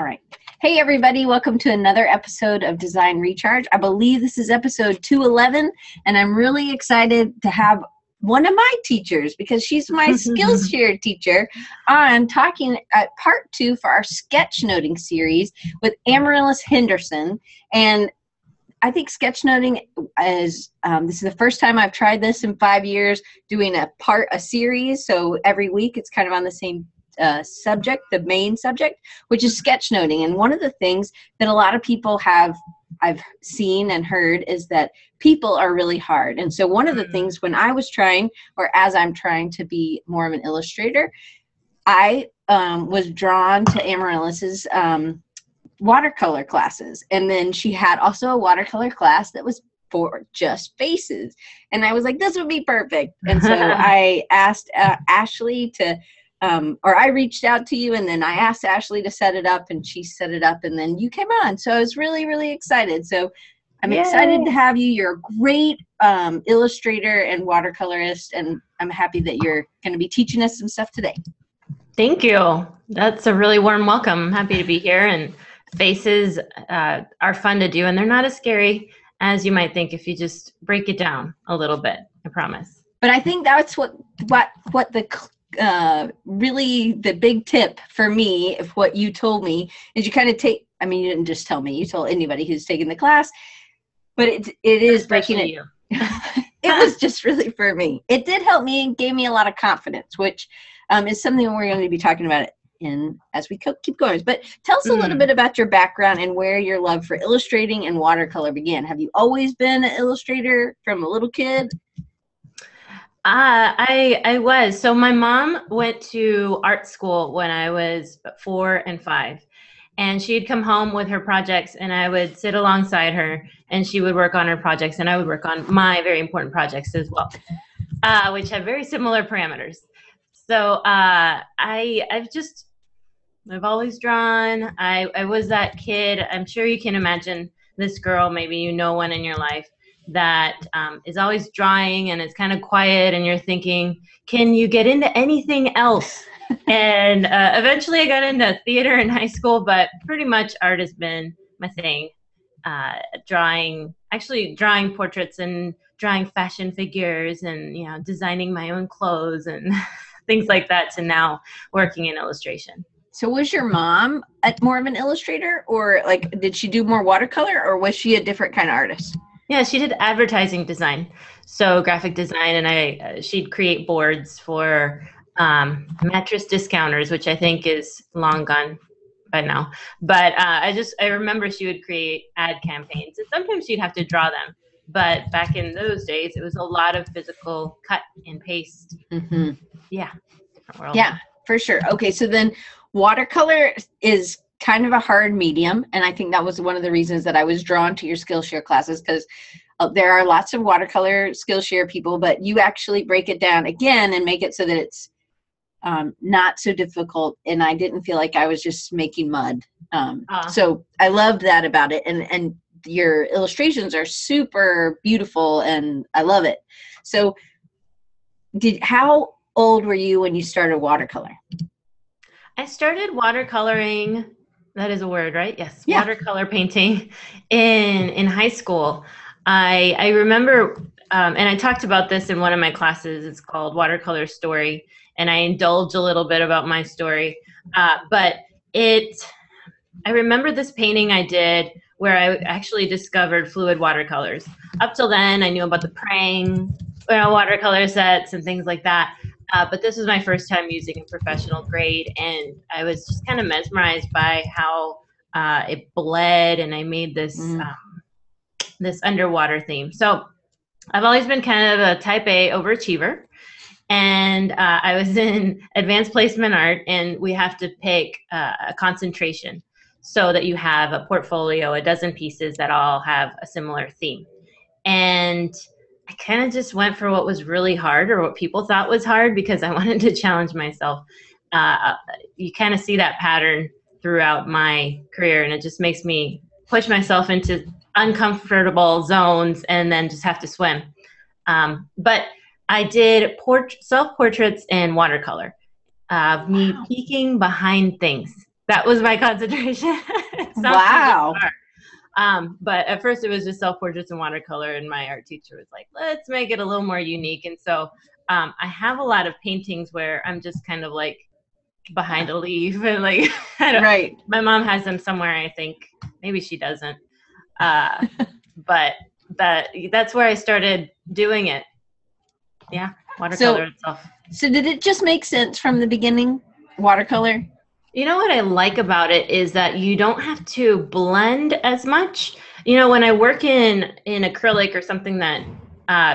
All right. Hey, everybody. Welcome to another episode of Design Recharge. I believe this is episode 211, and I'm really excited to have one of my teachers because she's my Skillshare teacher on talking at part two for our sketchnoting series with Amarilys Henderson. And I think sketchnoting is um, this is the first time I've tried this in five years, doing a part a series. So every week it's kind of on the same uh, subject, the main subject, which is sketchnoting. And one of the things that a lot of people have I've seen and heard is that people are really hard. And so one of the mm. things when I was trying, or as I'm trying to be more of an illustrator, I um, was drawn to Amarilys's um, watercolor classes. And then she had also a watercolor class that was for just faces. And I was like, this would be perfect. And so I asked uh, Ashley to um, or I reached out to you and then I asked Ashley to set it up and she set it up and then you came on. So I was really, really excited. So I'm Yay. excited to have you. You're a great um, illustrator and watercolorist, and I'm happy that you're going to be teaching us some stuff today. Thank you. That's a really warm welcome. I'm happy to be here. And faces uh, are fun to do, and they're not as scary as you might think if you just break it down a little bit. I promise. But I think that's what what what the uh, really the big tip for me of what you told me is you kind of take i mean you didn't just tell me you told anybody who's taking the class but it, it is Especially breaking it. it was just really for me. It did help me and gave me a lot of confidence which um, is something we're going to be talking about in as we keep going. But tell us a little mm. bit about your background and where your love for illustrating and watercolor began. Have you always been an illustrator from a little kid uh, I I was. So my mom went to art school when I was four and five. And she'd come home with her projects and I would sit alongside her and she would work on her projects and I would work on my very important projects as well. Uh, which have very similar parameters. So uh, I I've just I've always drawn. I, I was that kid. I'm sure you can imagine this girl, maybe you know one in your life that um, is always drawing and it's kind of quiet and you're thinking can you get into anything else? And uh, eventually i got into theater in high school but pretty much art has been my thing. Uh, drawing actually drawing portraits and drawing fashion figures and you know designing my own clothes and things like that to now working in illustration. So was your mom more of an illustrator or like did she do more watercolor or was she a different kind of artist yeah, she did advertising design, so graphic design, and I uh, she'd create boards for um, mattress discounters, which I think is long gone by now. But uh, I just I remember she would create ad campaigns, and sometimes she'd have to draw them. But back in those days, it was a lot of physical cut and paste. Mm-hmm. Yeah. Yeah, for sure. Okay, so then watercolor is kind of a hard medium and i think that was one of the reasons that i was drawn to your skillshare classes because uh, there are lots of watercolor skillshare people but you actually break it down again and make it so that it's um, not so difficult and i didn't feel like i was just making mud. Um, uh. so i loved that about it and and your illustrations are super beautiful and i love it. So did how old were you when you started watercolor? I started watercoloring that is a word, right? Yes. Yeah. Watercolor painting in in high school. I I remember um, and I talked about this in one of my classes. It's called Watercolor Story, and I indulge a little bit about my story. Uh, but it, I remember this painting I did where I actually discovered fluid watercolors. Up till then, I knew about the Prang you know, watercolor sets and things like that. Uh, but this was my first time using a professional grade, and I was just kind of mesmerized by how uh, it bled, and I made this mm. um, this underwater theme. So I've always been kind of a Type A overachiever, and uh, I was in advanced placement art, and we have to pick uh, a concentration so that you have a portfolio, a dozen pieces that all have a similar theme, and I kind of just went for what was really hard or what people thought was hard because I wanted to challenge myself. Uh, you kind of see that pattern throughout my career, and it just makes me push myself into uncomfortable zones and then just have to swim. Um, but I did port- self portraits in watercolor of me wow. peeking behind things that was my concentration. wow. Um, but at first it was just self portraits and watercolor, and my art teacher was like, let's make it a little more unique. And so um, I have a lot of paintings where I'm just kind of like behind a leaf and like, right. My mom has them somewhere, I think. Maybe she doesn't. Uh, but that that's where I started doing it. Yeah, watercolor so, itself. So did it just make sense from the beginning? Watercolor? You know what I like about it is that you don't have to blend as much. You know, when I work in in acrylic or something that uh,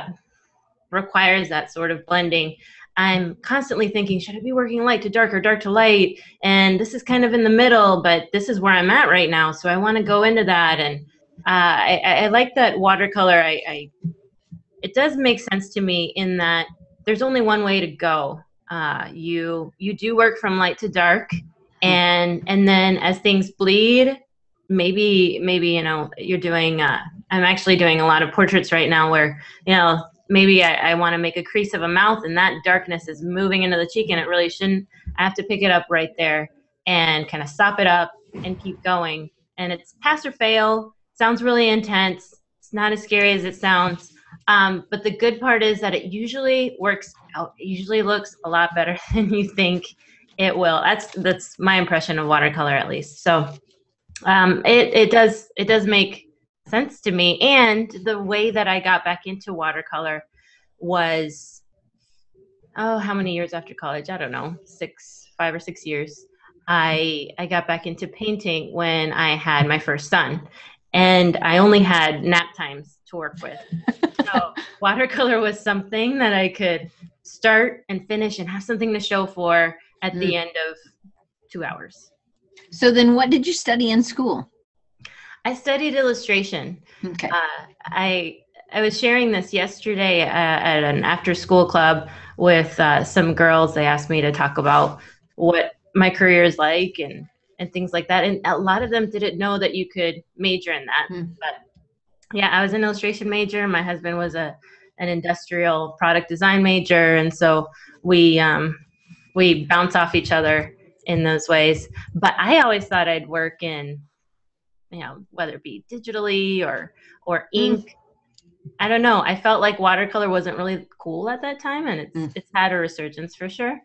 requires that sort of blending, I'm constantly thinking, should I be working light to dark or dark to light? And this is kind of in the middle, but this is where I'm at right now. So I want to go into that. And uh, I, I, like that watercolor. I, I, it does make sense to me in that there's only one way to go. Uh, you you do work from light to dark, and and then as things bleed maybe maybe you know you're doing uh, i'm actually doing a lot of portraits right now where you know maybe i, I want to make a crease of a mouth and that darkness is moving into the cheek and it really shouldn't i have to pick it up right there and kind of stop it up and keep going. And it's pass or fail. Sounds really intense. It's not as scary as it sounds. Um, but the good part is that it usually works out. It usually looks a lot better than you think it will. That's that's my impression of watercolor, at least. So um, it it does it does make sense to me. And the way that I got back into watercolor was oh, how many years after college? I don't know, six, five or six years. I I got back into painting when I had my first son, and I only had nap times to work with. so watercolor was something that I could start and finish and have something to show for at mm. the end of two hours. So then, what did you study in school? I studied illustration. Okay. Uh, I I was sharing this yesterday uh, at an after school club with uh, some girls. They asked me to talk about what my career is like and and things like that. And a lot of them didn't know that you could major in that. Mm. But yeah, I was an illustration major. My husband was a an industrial product design major, and so we um, we bounce off each other in those ways. But I always thought I'd work in, you know, whether it be digitally or or mm. ink. Mm. I don't know. I felt like watercolor wasn't really cool at that time, and it's mm. it's had a resurgence for sure.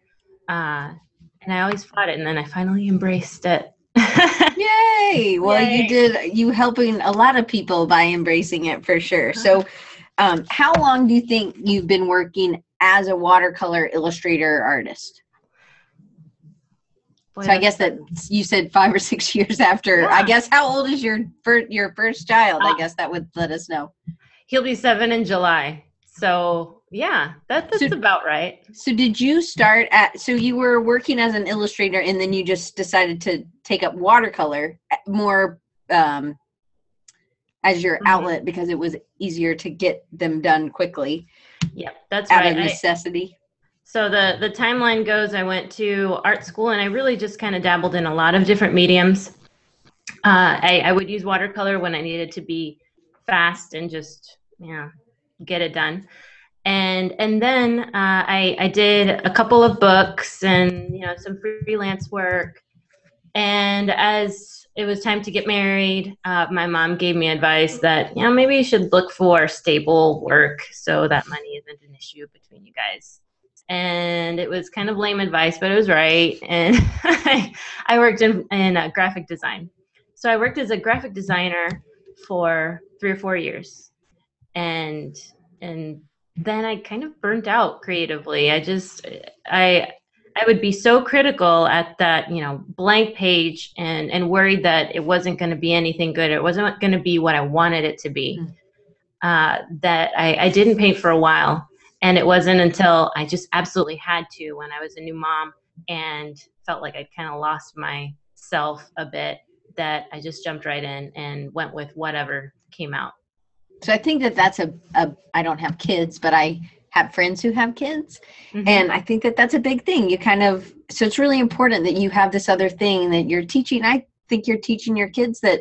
Uh, and I always fought it, and then I finally embraced it. Yay! Well, Yay. you did. You helping a lot of people by embracing it for sure. So, um, how long do you think you've been working as a watercolor illustrator artist? So I guess that you said five or six years after. Yeah. I guess how old is your first your first child? Uh, I guess that would let us know. He'll be seven in July. So yeah, that, that's so, about right. So did you start at? So you were working as an illustrator, and then you just decided to take up watercolor eh, more um, as your mm-hmm. outlet because it was easier to get them done quickly. Yep, that's out right. of necessity. I, so the the timeline goes i went to art school and i really just kind of dabbled in a lot of different mediums. Uh, I, I would use watercolor when i needed to be fast and just know get it done. And and then uh, I, I did a couple of books and you know some freelance work. And as it was time to get married uh, my mom gave me advice that you know maybe you should look for stable work so that money isn't an issue between you guys and it was kind of lame advice, but it was right. And I worked in, in uh, graphic design. So I worked as a graphic designer for three or four years. And, and then I kind of burnt out creatively. I just, I, I would be so critical at that, you know, blank page and, and worried that it wasn't going to be anything good. It wasn't going to be what I wanted it to be. Mm. Uh, that I, I didn't paint for a while and it wasn't until I just absolutely had to when I was a new mom and felt like I'd kind of lost myself a bit that I just jumped right in and went with whatever came out. So I think that that's a, a I don't have kids, but I have friends who have kids. Mm-hmm. And I think that that's a big thing. You kind of, so it's really important that you have this other thing that you're teaching. I think you're teaching your kids that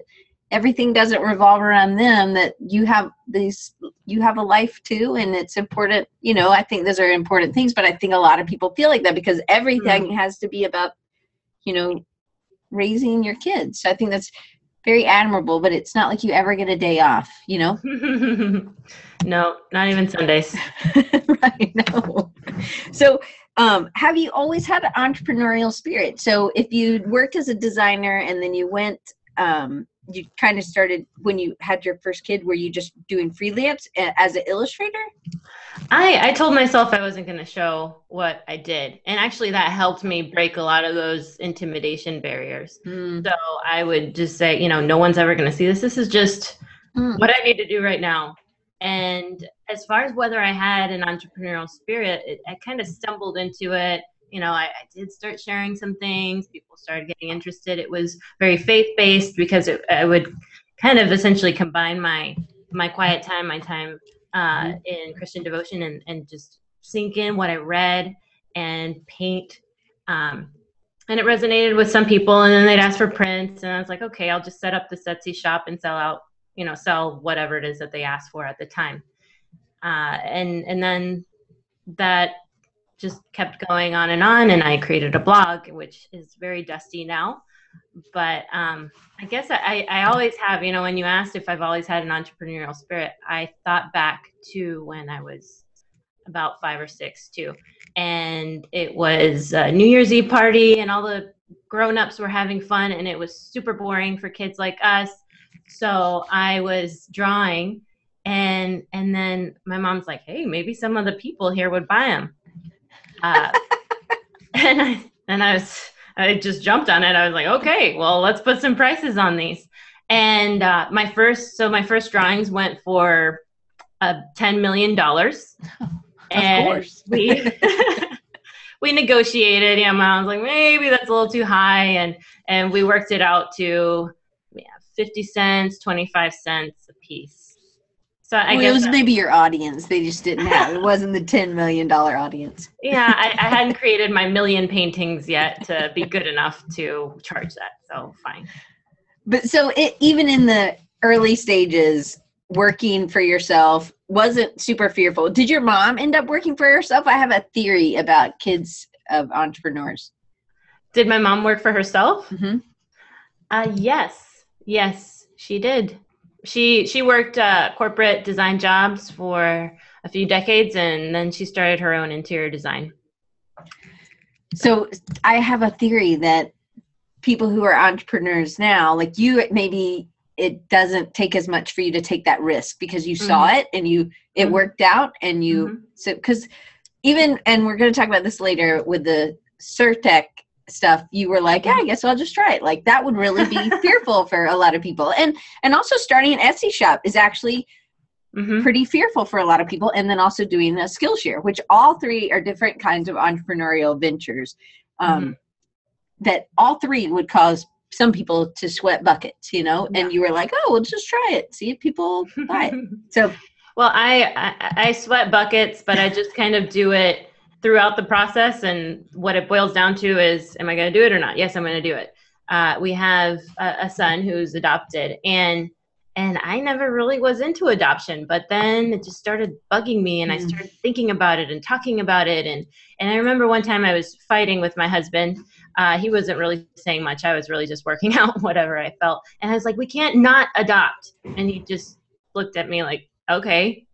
everything doesn't revolve around them that you have these you have a life too and it's important you know i think those are important things but i think a lot of people feel like that because everything mm-hmm. has to be about you know raising your kids. So I think that's very admirable, but it's not like you ever get a day off, you know? no, not even Sundays. right, no. So um, have you always had an entrepreneurial spirit? So if you worked as a designer and then you went um, you kind of started when you had your first kid were you just doing freelance as an illustrator? I i told myself i wasn't going to show what i did and actually that helped me break a lot of those intimidation barriers. Mm. so i would just say you know no one's ever going to see this. This is just mm. what i need to do right now. And as far as whether i had an entrepreneurial spirit it, i kind of stumbled into it you know, I, I, did start sharing some things. People started getting interested. It was very faith based because it, I would kind of essentially combine my my quiet time, my time uh, mm-hmm. in Christian devotion, and and just sink in what I read and paint. Um, and it resonated with some people, and then they'd ask for prints, and I was like, okay, I'll just set up the Etsy shop and sell out, you know, sell whatever it is that they asked for at the time. Uh, and and then that just kept going on and on and i created a blog which is very dusty now. But um, i guess I, I always have you know when you asked if i've always had an entrepreneurial spirit i thought back to when i was about five or six too. And it was a new year's eve party and all the grown-ups were having fun and it was super boring for kids like us. So i was drawing and and then my mom's like hey maybe some of the people here would buy them uh, and I and I was I just jumped on it. I was like, okay, well, let's put some prices on these. And uh, my first, so my first drawings went for uh, ten million dollars. and course. we we negotiated. Yeah, I was like, maybe that's a little too high, and and we worked it out to yeah, fifty cents, twenty five cents a piece. So I well, guess it was maybe your audience. They just didn't have it wasn't the ten million dollar audience. Yeah, I, I hadn't created my million paintings yet to be good enough to charge that. So fine. But so it even in the early stages, working for yourself wasn't super fearful. Did your mom end up working for herself? I have a theory about kids of entrepreneurs. Did my mom work for herself? Mm-hmm. Uh, yes, yes, she did she she worked uh, corporate design jobs for a few decades, and then she started her own interior design. So I have a theory that people who are entrepreneurs now, like you, maybe it doesn't take as much for you to take that risk because you mm-hmm. saw it and you it mm-hmm. worked out and you mm-hmm. so because even and we're going to talk about this later with the Surtex stuff you were like yeah i guess i'll just try it like that would really be fearful for a lot of people and and also starting an etsy shop is actually mm-hmm. pretty fearful for a lot of people and then also doing a skillshare which all three are different kinds of entrepreneurial ventures um, mm-hmm. that all three would cause some people to sweat buckets you know yeah. and you were like oh we'll just try it see if people buy it so well I, I i sweat buckets but i just kind of do it throughout the process. And what it boils down to is, am I going to do it or not? Yes, I'm going to do it. Uh, we have a, a, son who's adopted, and and I never really was into adoption, but then it just started bugging me, and mm. I started thinking about it and talking about it, and and I remember one time I was fighting with my husband. Uh, he wasn't really saying much. I was really just working out whatever I felt, and I was like, "We can't not adopt," and he just looked at me like, "Okay,"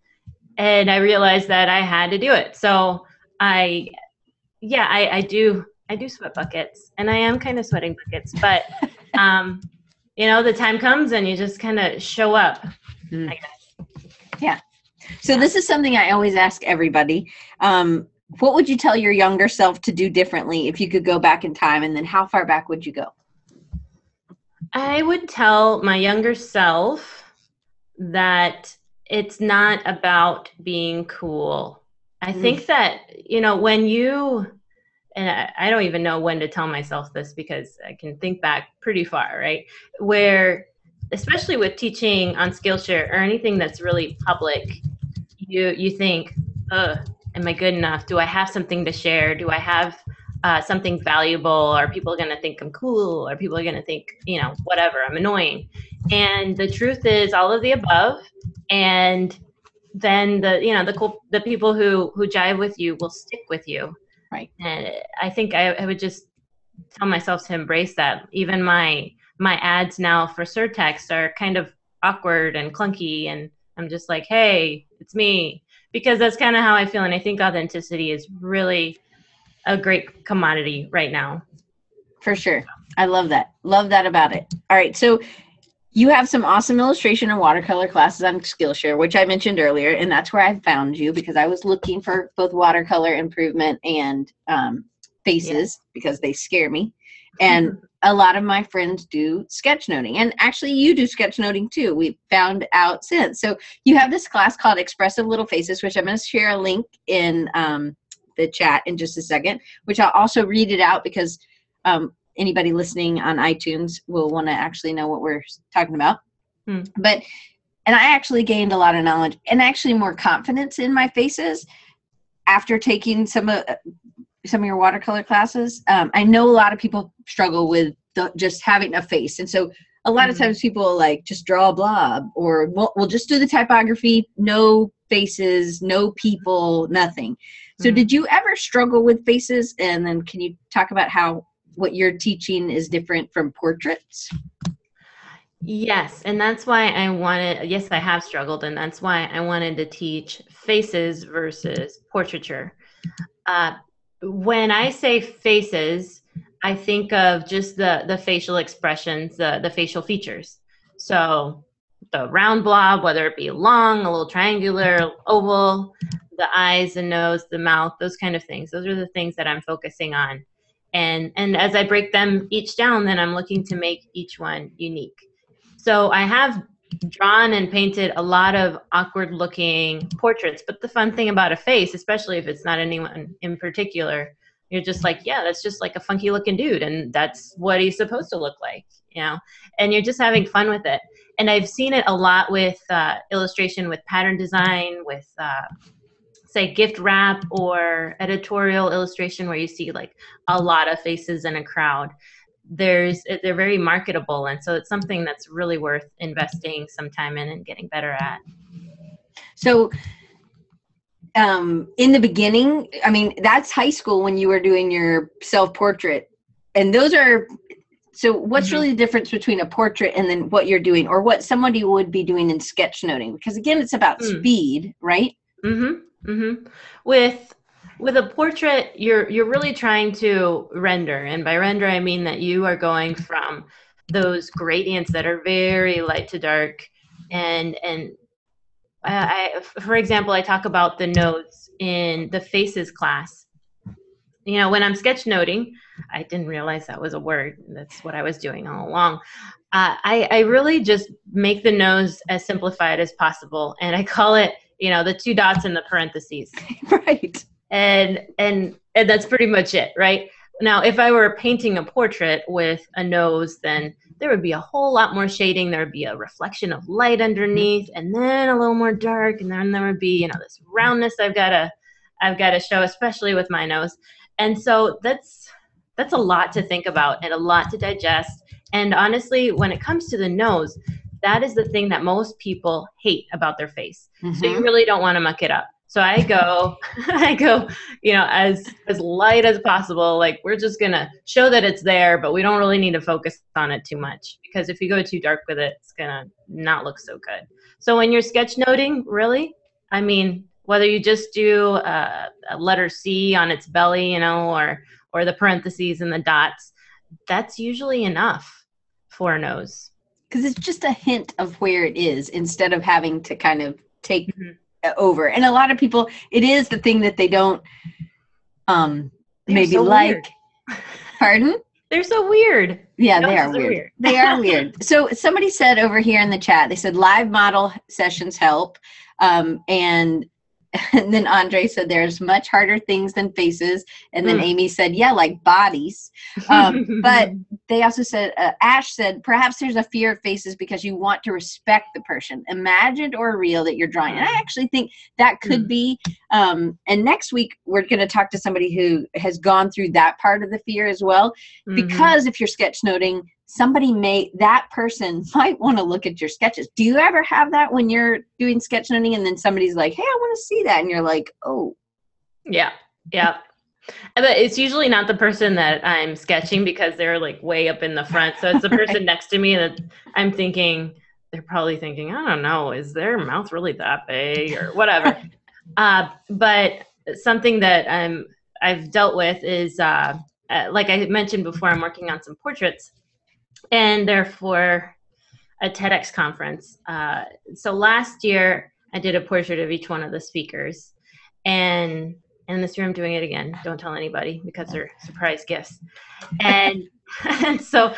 and I realized that I had to do it. So I, yeah, I, I do. I do sweat buckets, and I am kind of sweating buckets, but um, you know, the time comes and you just kind of show up. Mm. I guess. Yeah. So this is something I always ask everybody. Um, what would you tell your younger self to do differently if you could go back in time, and then how far back would you go? I would tell my younger self that it's not about being cool. I mm. think that, you know, when you, and I, I don't even know when to tell myself this because I can think back pretty far, right? Where, especially with teaching on Skillshare or anything that's really public, you you think, oh, am I good enough? Do I have something to share? Do I have uh, something valuable? Are people going to think I'm cool? Are people going to think, you know, whatever, I'm annoying? And the truth is all of the above. And then the you know the cool the people who who jive with you will stick with you right and i think I, I would just tell myself to embrace that. Even my my ads now for Surtex are kind of awkward and clunky, and I'm just like, hey, it's me, because that's kind of how I feel, and I think authenticity is really a great commodity right now. For sure, I love that. Love that about it. All right, so you have some awesome illustration and watercolor classes on Skillshare, which I mentioned earlier, and that's where I found you because I was looking for both watercolor improvement and um, faces yeah. because they scare me. And a lot of my friends do sketchnoting, and actually, you do sketchnoting too. We found out since. So you have this class called Expressive Little Faces, which I'm going to share a link in um, the chat in just a second. Which I'll also read it out because um, anybody listening on iTunes will want to actually know what we're talking about. Hmm. But and I actually gained a lot of knowledge and actually more confidence in my faces after taking some of some of your watercolor classes. Um, I know a lot of people struggle with the, just having a face, and so a lot mm-hmm. of times people like just draw a blob, or we'll, we'll just do the typography, no faces, no people, nothing. So, mm-hmm. did you ever struggle with faces? And then, can you talk about how what you're teaching is different from portraits? Yes, and that's why I wanted. Yes, I have struggled, and that's why I wanted to teach faces versus portraiture. Uh, when I say faces, I think of just the the facial expressions, the the facial features. So the round blob, whether it be long, a little triangular, oval, the eyes, the nose, the mouth, those kind of things. Those are the things that I'm focusing on. And and as I break them each down, then I'm looking to make each one unique. So I have drawn and painted a lot of awkward looking portraits. But the fun thing about a face, especially if it's not anyone in particular, you're just like, yeah, that's just like a funky looking dude. And that's what he's supposed to look like, you know? And you're just having fun with it. And I've seen it a lot with uh, illustration, with pattern design, with, uh, say, gift wrap or editorial illustration where you see like a lot of faces in a crowd there's they're very marketable and so it's something that's really worth investing some time in and getting better at so um in the beginning i mean that's high school when you were doing your self portrait and those are so what's mm-hmm. really the difference between a portrait and then what you're doing or what somebody would be doing in sketchnoting because again it's about mm. speed right Mm mhm mhm with with a portrait you're you're really trying to render. And by render i mean that you are going from those gradients that are very light to dark and and I, I for example i talk about the notes in the faces class. You know when i'm sketchnoting i didn't realize that was a word. That's what i was doing all along. Uh, I, I really just make the nose as simplified as possible. And i call it you know the two dots in the parentheses. Right. And and and that's pretty much it right? Now if i were painting a portrait with a nose then there would be a whole lot more shading. There would be a reflection of light underneath and then a little more dark and then there would be you know this roundness i've got to i've got to show especially with my nose. And so that's that's a lot to think about and a lot to digest. And honestly when it comes to the nose that is the thing that most people hate about their face mm-hmm. so you mm-hmm. really don't want to muck it up so I go, I go, you know, as as light as possible. Like we're just gonna show that it's there, but we don't really need to focus on it too much because if you go too dark with it, it's gonna not look so good. So when you're sketchnoting, really, I mean, whether you just do a, a letter C on its belly, you know, or or the parentheses and the dots, that's usually enough for a nose. Because it's just a hint of where it is instead of having to kind of take. Mm-hmm over. And a lot of people, it is the thing that they don't um They're maybe so like. Pardon? They're so weird. Yeah, they are weird. weird. they are weird. So somebody said over here in the chat, they said live model sessions help. Um, and and then Andre said there's much harder things than faces. And then mm. Amy said, yeah, like bodies. Um, but they also said, uh, Ash said, perhaps there's a fear of faces because you want to respect the person, imagined or real that you're drawing. And I actually think that could mm. be. Um, and next week, we're going to talk to somebody who has gone through that part of the fear as well. Mm-hmm. Because if you're sketchnoting, somebody may that person might want to look at your sketches do you ever have that when you're doing sketchnoting and then somebody's like hey i want to see that and you're like oh yeah yeah But it's usually not the person that I'm sketching because they're like way up in the front. So it's the person right. next to me that I'm thinking, they're probably thinking, I don't know, is their mouth really that big or whatever. uh, but something that I'm I've dealt with is uh, uh, like I mentioned before, I'm working on some portraits, and therefore a TEDx conference. Uh, so last year I did a portrait of each one of the speakers, and in this year I'm doing it again. Don't tell anybody because they're surprise gifts. And, and so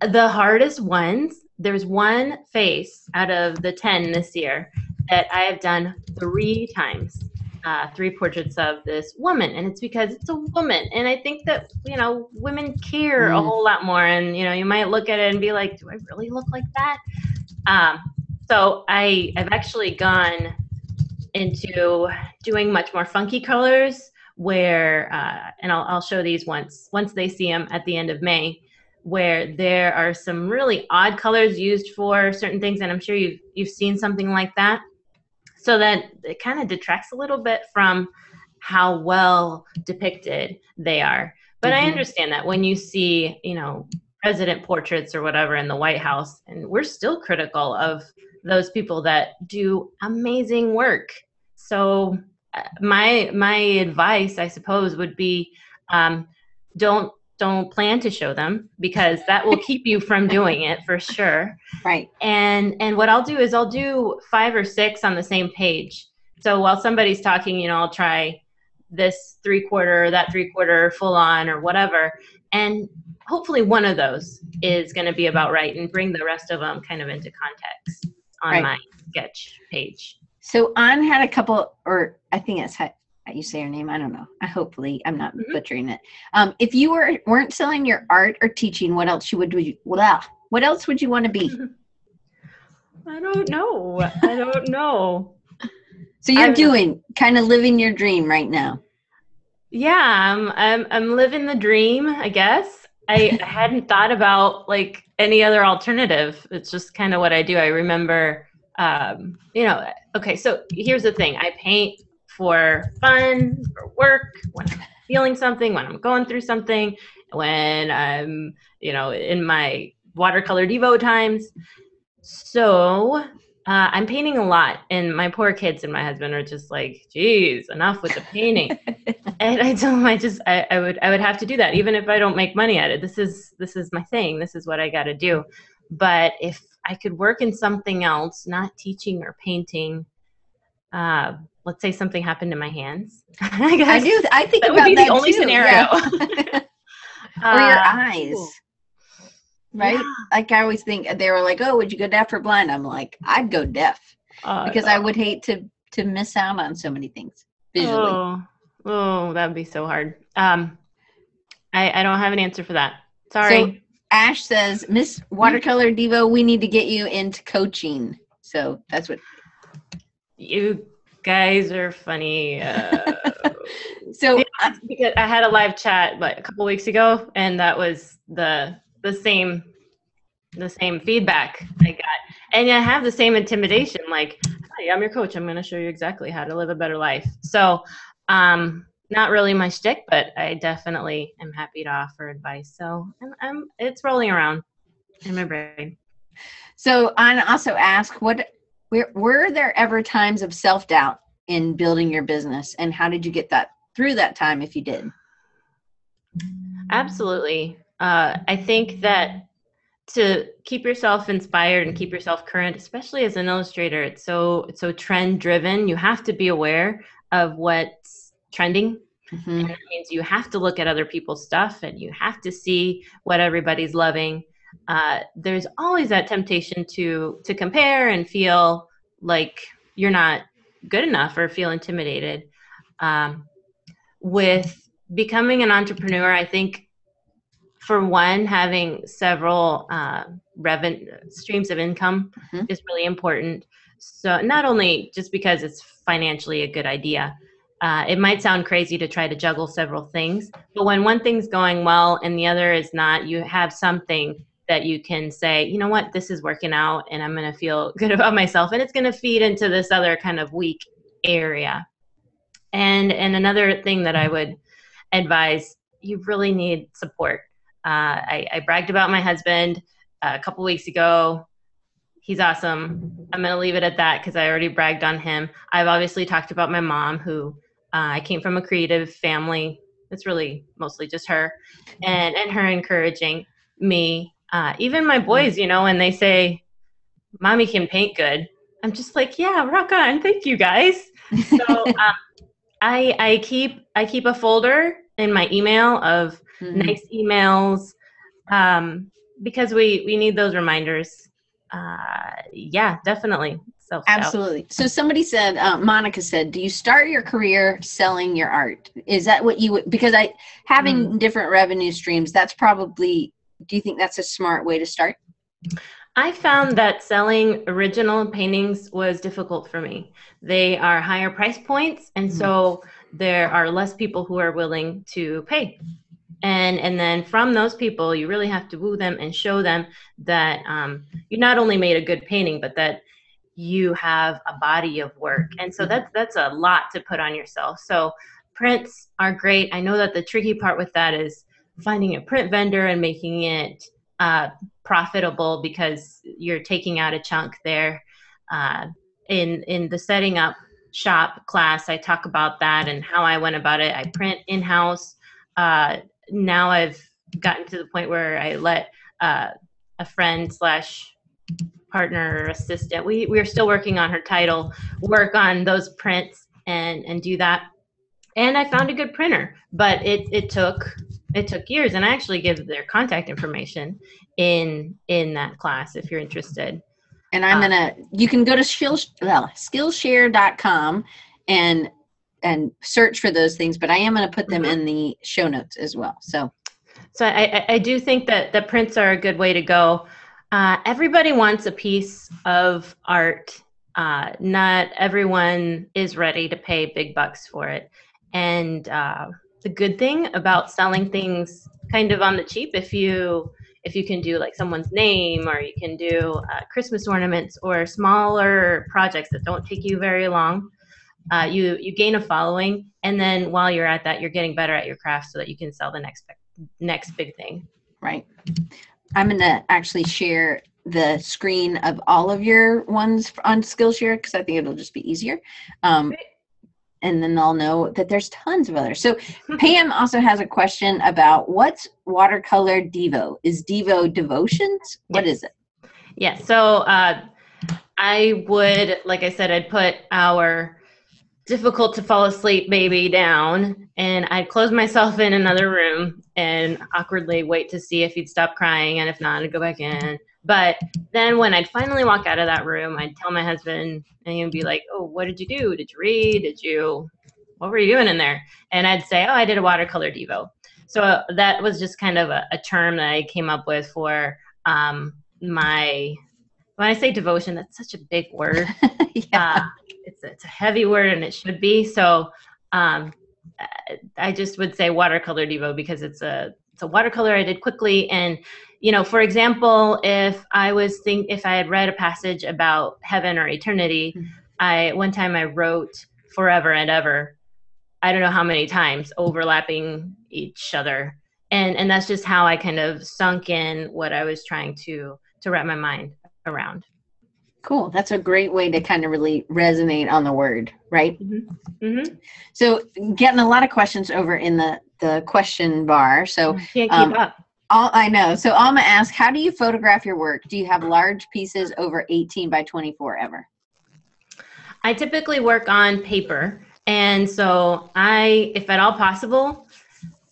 the hardest ones, there's one face out of the 10 this year that I have done three times. Uh, three portraits of this woman and it's because it's a woman and i think that you know women care mm. a whole lot more and you know you might look at it and be like do i really look like that um, so i i've actually gone into doing much more funky colors where uh, and I'll, I'll show these once once they see them at the end of may where there are some really odd colors used for certain things and i'm sure you've you've seen something like that so that it kind of detracts a little bit from how well depicted they are but mm-hmm. i understand that when you see you know president portraits or whatever in the white house and we're still critical of those people that do amazing work so uh, my my advice i suppose would be um, don't don't plan to show them because that will keep you from doing it for sure. Right. And and what i'll do is i'll do five or six on the same page. So while somebody's talking you know i'll try this three quarter that three quarter full on or whatever. And hopefully one of those is going to be about right and bring the rest of them kind of into context on right. my sketch page. So An had a couple, or I think it's you say her name. I don't know. I hopefully I'm not mm-hmm. butchering it. Um, if you were weren't selling your art or teaching, what else you would do? Well, what else would you want to be? I don't know. I don't know. so you're I'm, doing kind of living your dream right now. Yeah, I'm I'm I'm living the dream, I guess. I, I hadn't thought about like any other alternative. It's just kind of what I do. I remember um, you know, okay, so here's the thing I paint for fun, for work, when I'm feeling something, when I'm going through something, when I'm, you know, in my watercolor Devo times. So uh, I'm painting a lot, and my poor kids and my husband are just like, "Geez, enough with the painting." and I tell them, I just, I, I, would, I would have to do that, even if I don't make money at it. This is, this is my thing. This is what I got to do. But if I could work in something else, not teaching or painting. Uh, let's say something happened to my hands. I, guess I do. I think that would be the only too. scenario. Yeah. or your uh, eyes. Right? Yeah. Like I always think they were like, "Oh, would you go deaf or blind?" I'm like, "I'd go deaf uh, because I would hate to to miss out on so many things visually." Oh, oh that'd be so hard. Um, I I don't have an answer for that. Sorry. So, Ash says, Miss Watercolor Devo, we need to get you into coaching. So that's what. You guys are funny. Uh, so yeah, because I had a live chat like a couple weeks ago, and that was the the same the same feedback I got, and I have the same intimidation. Like, hi, I'm your coach. I'm going to show you exactly how to live a better life. So, um, not really my shtick, but I definitely am happy to offer advice. So I'm, I'm it's rolling around in my brain. So I also ask, what were, were there ever times of self doubt in building your business, and how did you get that through that time, if you did? Absolutely. Uh, I think that to keep yourself inspired and keep yourself current, especially as an illustrator, it's so it's so trend driven. You have to be aware of what's trending. Mm-hmm. And that means you have to look at other people's stuff and you have to see what everybody's loving. Uh, there's always that temptation to to compare and feel like you're not good enough or feel intimidated. Um, with becoming an entrepreneur, I think for one, having several uh, revenue streams of income mm-hmm. is really important. So not only just because it's financially a good idea, uh, it might sound crazy to try to juggle several things, but when one thing's going well and the other is not, you have something that you can say, you know what, this is working out and I'm going to feel good about myself and it's going to feed into this other kind of weak area. And and another thing that I would advise you really need support. Uh, I, I bragged about my husband uh, a couple weeks ago. He's awesome. I'm going to leave it at that because I already bragged on him. I've obviously talked about my mom, who uh, I came from a creative family. It's really mostly just her, and and her encouraging me. Uh, even my boys, you know, when they say, "Mommy can paint good," I'm just like, "Yeah, rock on! Thank you, guys." So um, I I keep I keep a folder in my email of mm-hmm. nice emails um, because we we need those reminders. Uh, yeah, definitely. Absolutely. So somebody said, uh, Monica said, "Do you start your career selling your art? Is that what you would? Because I having mm. different revenue streams. That's probably. Do you think that's a smart way to start? I found that selling original paintings was difficult for me. They are higher price points, and mm. so there are less people who are willing to pay and and then from those people you really have to woo them and show them that um, you not only made a good painting but that you have a body of work and so that's that's a lot to put on yourself so prints are great i know that the tricky part with that is finding a print vendor and making it uh, profitable because you're taking out a chunk there uh, in in the setting up shop class i talk about that and how i went about it i print in-house uh, now i've gotten to the point where i let uh, a friend slash partner or assistant. We we're still working on her title, work on those prints and and do that. And I found a good printer, but it it took it took years and I actually give their contact information in in that class if you're interested. And I'm um, gonna you can go to skill, well, Skillshare.com and and search for those things, but I am gonna put them mm-hmm. in the show notes as well. So so I, I do think that the prints are a good way to go. Uh, everybody wants a piece of art. Uh, not everyone is ready to pay big bucks for it. And uh, the good thing about selling things kind of on the cheap, if you if you can do like someone's name or you can do uh, Christmas ornaments or smaller projects that don't take you very long, uh, you you gain a following, and then while you're at that, you're getting better at your craft so that you can sell the next next big thing. Right. I'm going to actually share the screen of all of your ones on Skillshare because I think it'll just be easier. Um, and then they'll know that there's tons of others. So Pam also has a question about what's watercolor Devo? Is Devo devotions? What yes. is it? Yeah. So uh, I would, like I said, I'd put our difficult to fall asleep baby down and I'd close myself in another room and awkwardly wait to see if he'd stop crying and if not I'd go back in. But then when I'd finally walk out of that room, I'd tell my husband and he'd be like, "Oh, what did you do? Did you read? Did you what were you doing in there?" And I'd say, "Oh, I did a watercolor devo." So that was just kind of a, a, term that I came up with for um, my when I say devotion, that's such a big word. yeah. Uh, it's, it's a heavy word and it should be. So um, I just would say watercolor Devo because it's a it's a watercolor I did quickly. And you know, for example, if I was think if I had read a passage about heaven or eternity, mm-hmm. I one time I wrote forever and ever. I don't know how many times overlapping each other. And and that's just how I kind of sunk in what I was trying to to wrap my mind around. Cool. That's a great way to kind of really resonate on the word, right? Mm-hmm. Mm-hmm. So, getting a lot of questions over in the the question bar. So, can't keep um, up. All, I know. So, Alma asked, "How do you photograph your work? Do you have large pieces over 18 by 24 ever?" I typically work on paper, and so I, if at all possible,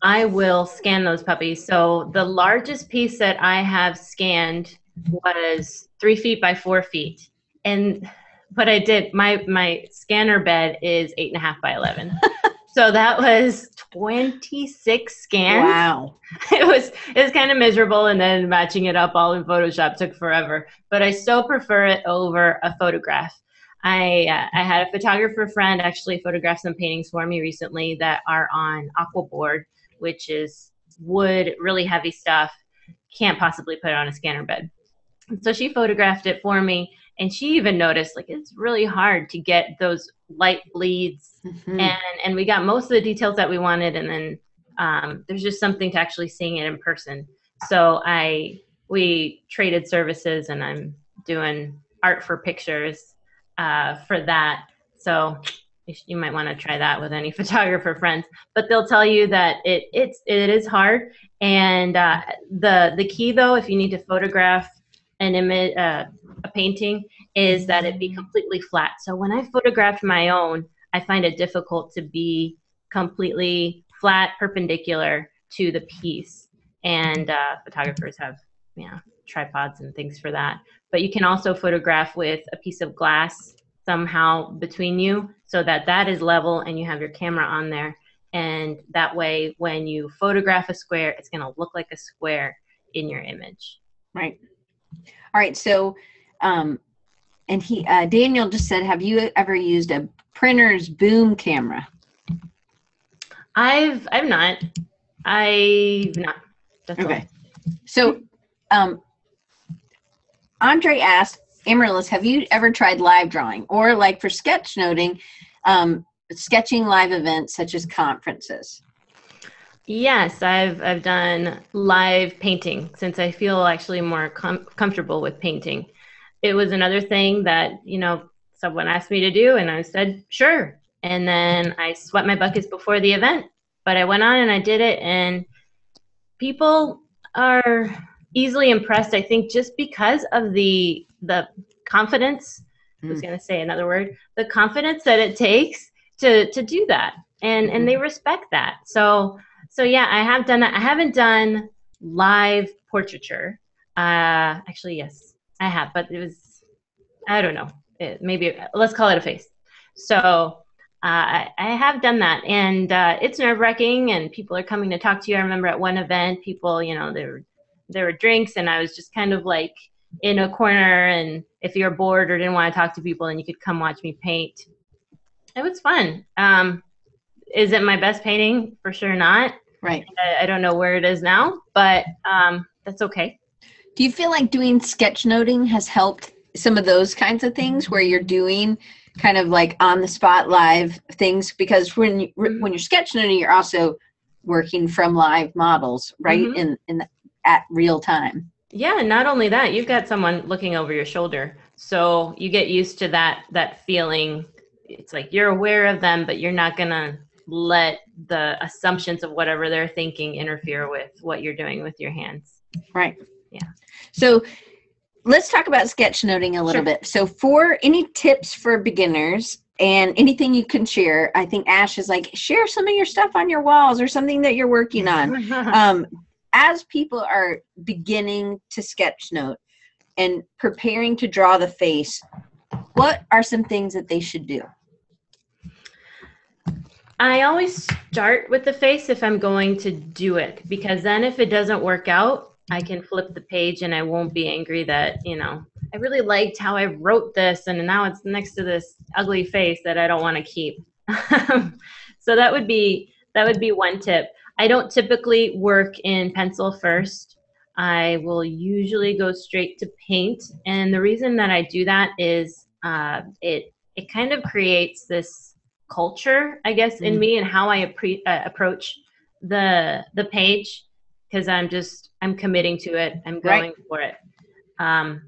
I will scan those puppies. So, the largest piece that I have scanned was three feet by four feet. And but I did my my scanner bed is eight and a half by eleven. so that was 26 scans. Wow. It was it was kind of miserable and then matching it up all in Photoshop took forever. But I still prefer it over a photograph. I uh, I had a photographer friend actually photograph some paintings for me recently that are on aquaboard, which is wood, really heavy stuff. Can't possibly put it on a scanner bed. So she photographed it for me and she even noticed like it's really hard to get those light bleeds mm-hmm. and and we got most of the details that we wanted and then um, there's just something to actually seeing it in person. So I we traded services, and I'm doing art for pictures uh, for that. So you might want to try that with any photographer friends but they'll tell you that it it's it is hard and uh, the the key though if you need to photograph an image uh, a painting is that it be completely flat. So when i photographed my own i find it difficult to be completely flat perpendicular to the piece. And uh, photographers have you know tripods and things for that. But you can also photograph with a piece of glass somehow between you so that that is level and you have your camera on there. And that way when you photograph a square it's going to look like a square in your image. Right. All right. So um and he uh, daniel just said have you ever used a printer's boom camera i've i've not i've not That's okay all. so um andre asked Amarilys, have you ever tried live drawing or like for sketchnoting, um, sketching live events such as conferences? Yes, I've I've done live painting since I feel actually more com- comfortable with painting. It was another thing that you know someone asked me to do, and I said sure. And then I sweat my buckets before the event, but I went on and I did it, and people are easily impressed. I think just because of the the confidence mm. I was hmm. going to say another word the confidence that it takes to to do that and and they hmm. respect that so so yeah I have done that I haven't done live portraiture uh actually yes I have but it was I don't know. It, maybe let's call it a face so uh, I, have done that, and uh, it's nerve wracking. And people are coming to talk to you. I remember at one event, people, you know, there were there were drinks, and I was just kind of like in a corner and if you're bored or didn't want to talk to people and you could come watch me paint. It was fun. Um, is it my best painting? For sure not. Right. I, I don't know where it is now but um, that's okay do you feel like doing sketchnoting has helped some of those kinds of things where you're doing kind of like on the spot live things because when you, when you're sketchnoting you're also working from live models right mm-hmm. in in the, at real time yeah, not only that, you've got someone looking over your shoulder. So you get used to that that feeling. It's like you're aware of them, but you're not going to let the assumptions of whatever they're thinking interfere with what you're doing with your hands. Right. Yeah. So let's talk about sketchnoting a little sure. bit. So for any tips for beginners and anything you can share, I think Ash is like share some of your stuff on your walls or something that you're working on. um, as people are beginning to sketch note and preparing to draw the face, what are some things that they should do? I always start with the face if I'm going to do it because then if it doesn't work out, I can flip the page and I won't be angry that, you know, I really liked how I wrote this and now it's next to this ugly face that I don't want to keep. so that would be that would be one tip. I don't typically work in pencil first. I will usually go straight to paint, and the reason that I do that is uh, it it kind of creates this culture, I guess, in mm. me and how I appre- uh, approach the the page because I'm just I'm committing to it. I'm going right. for it. Um,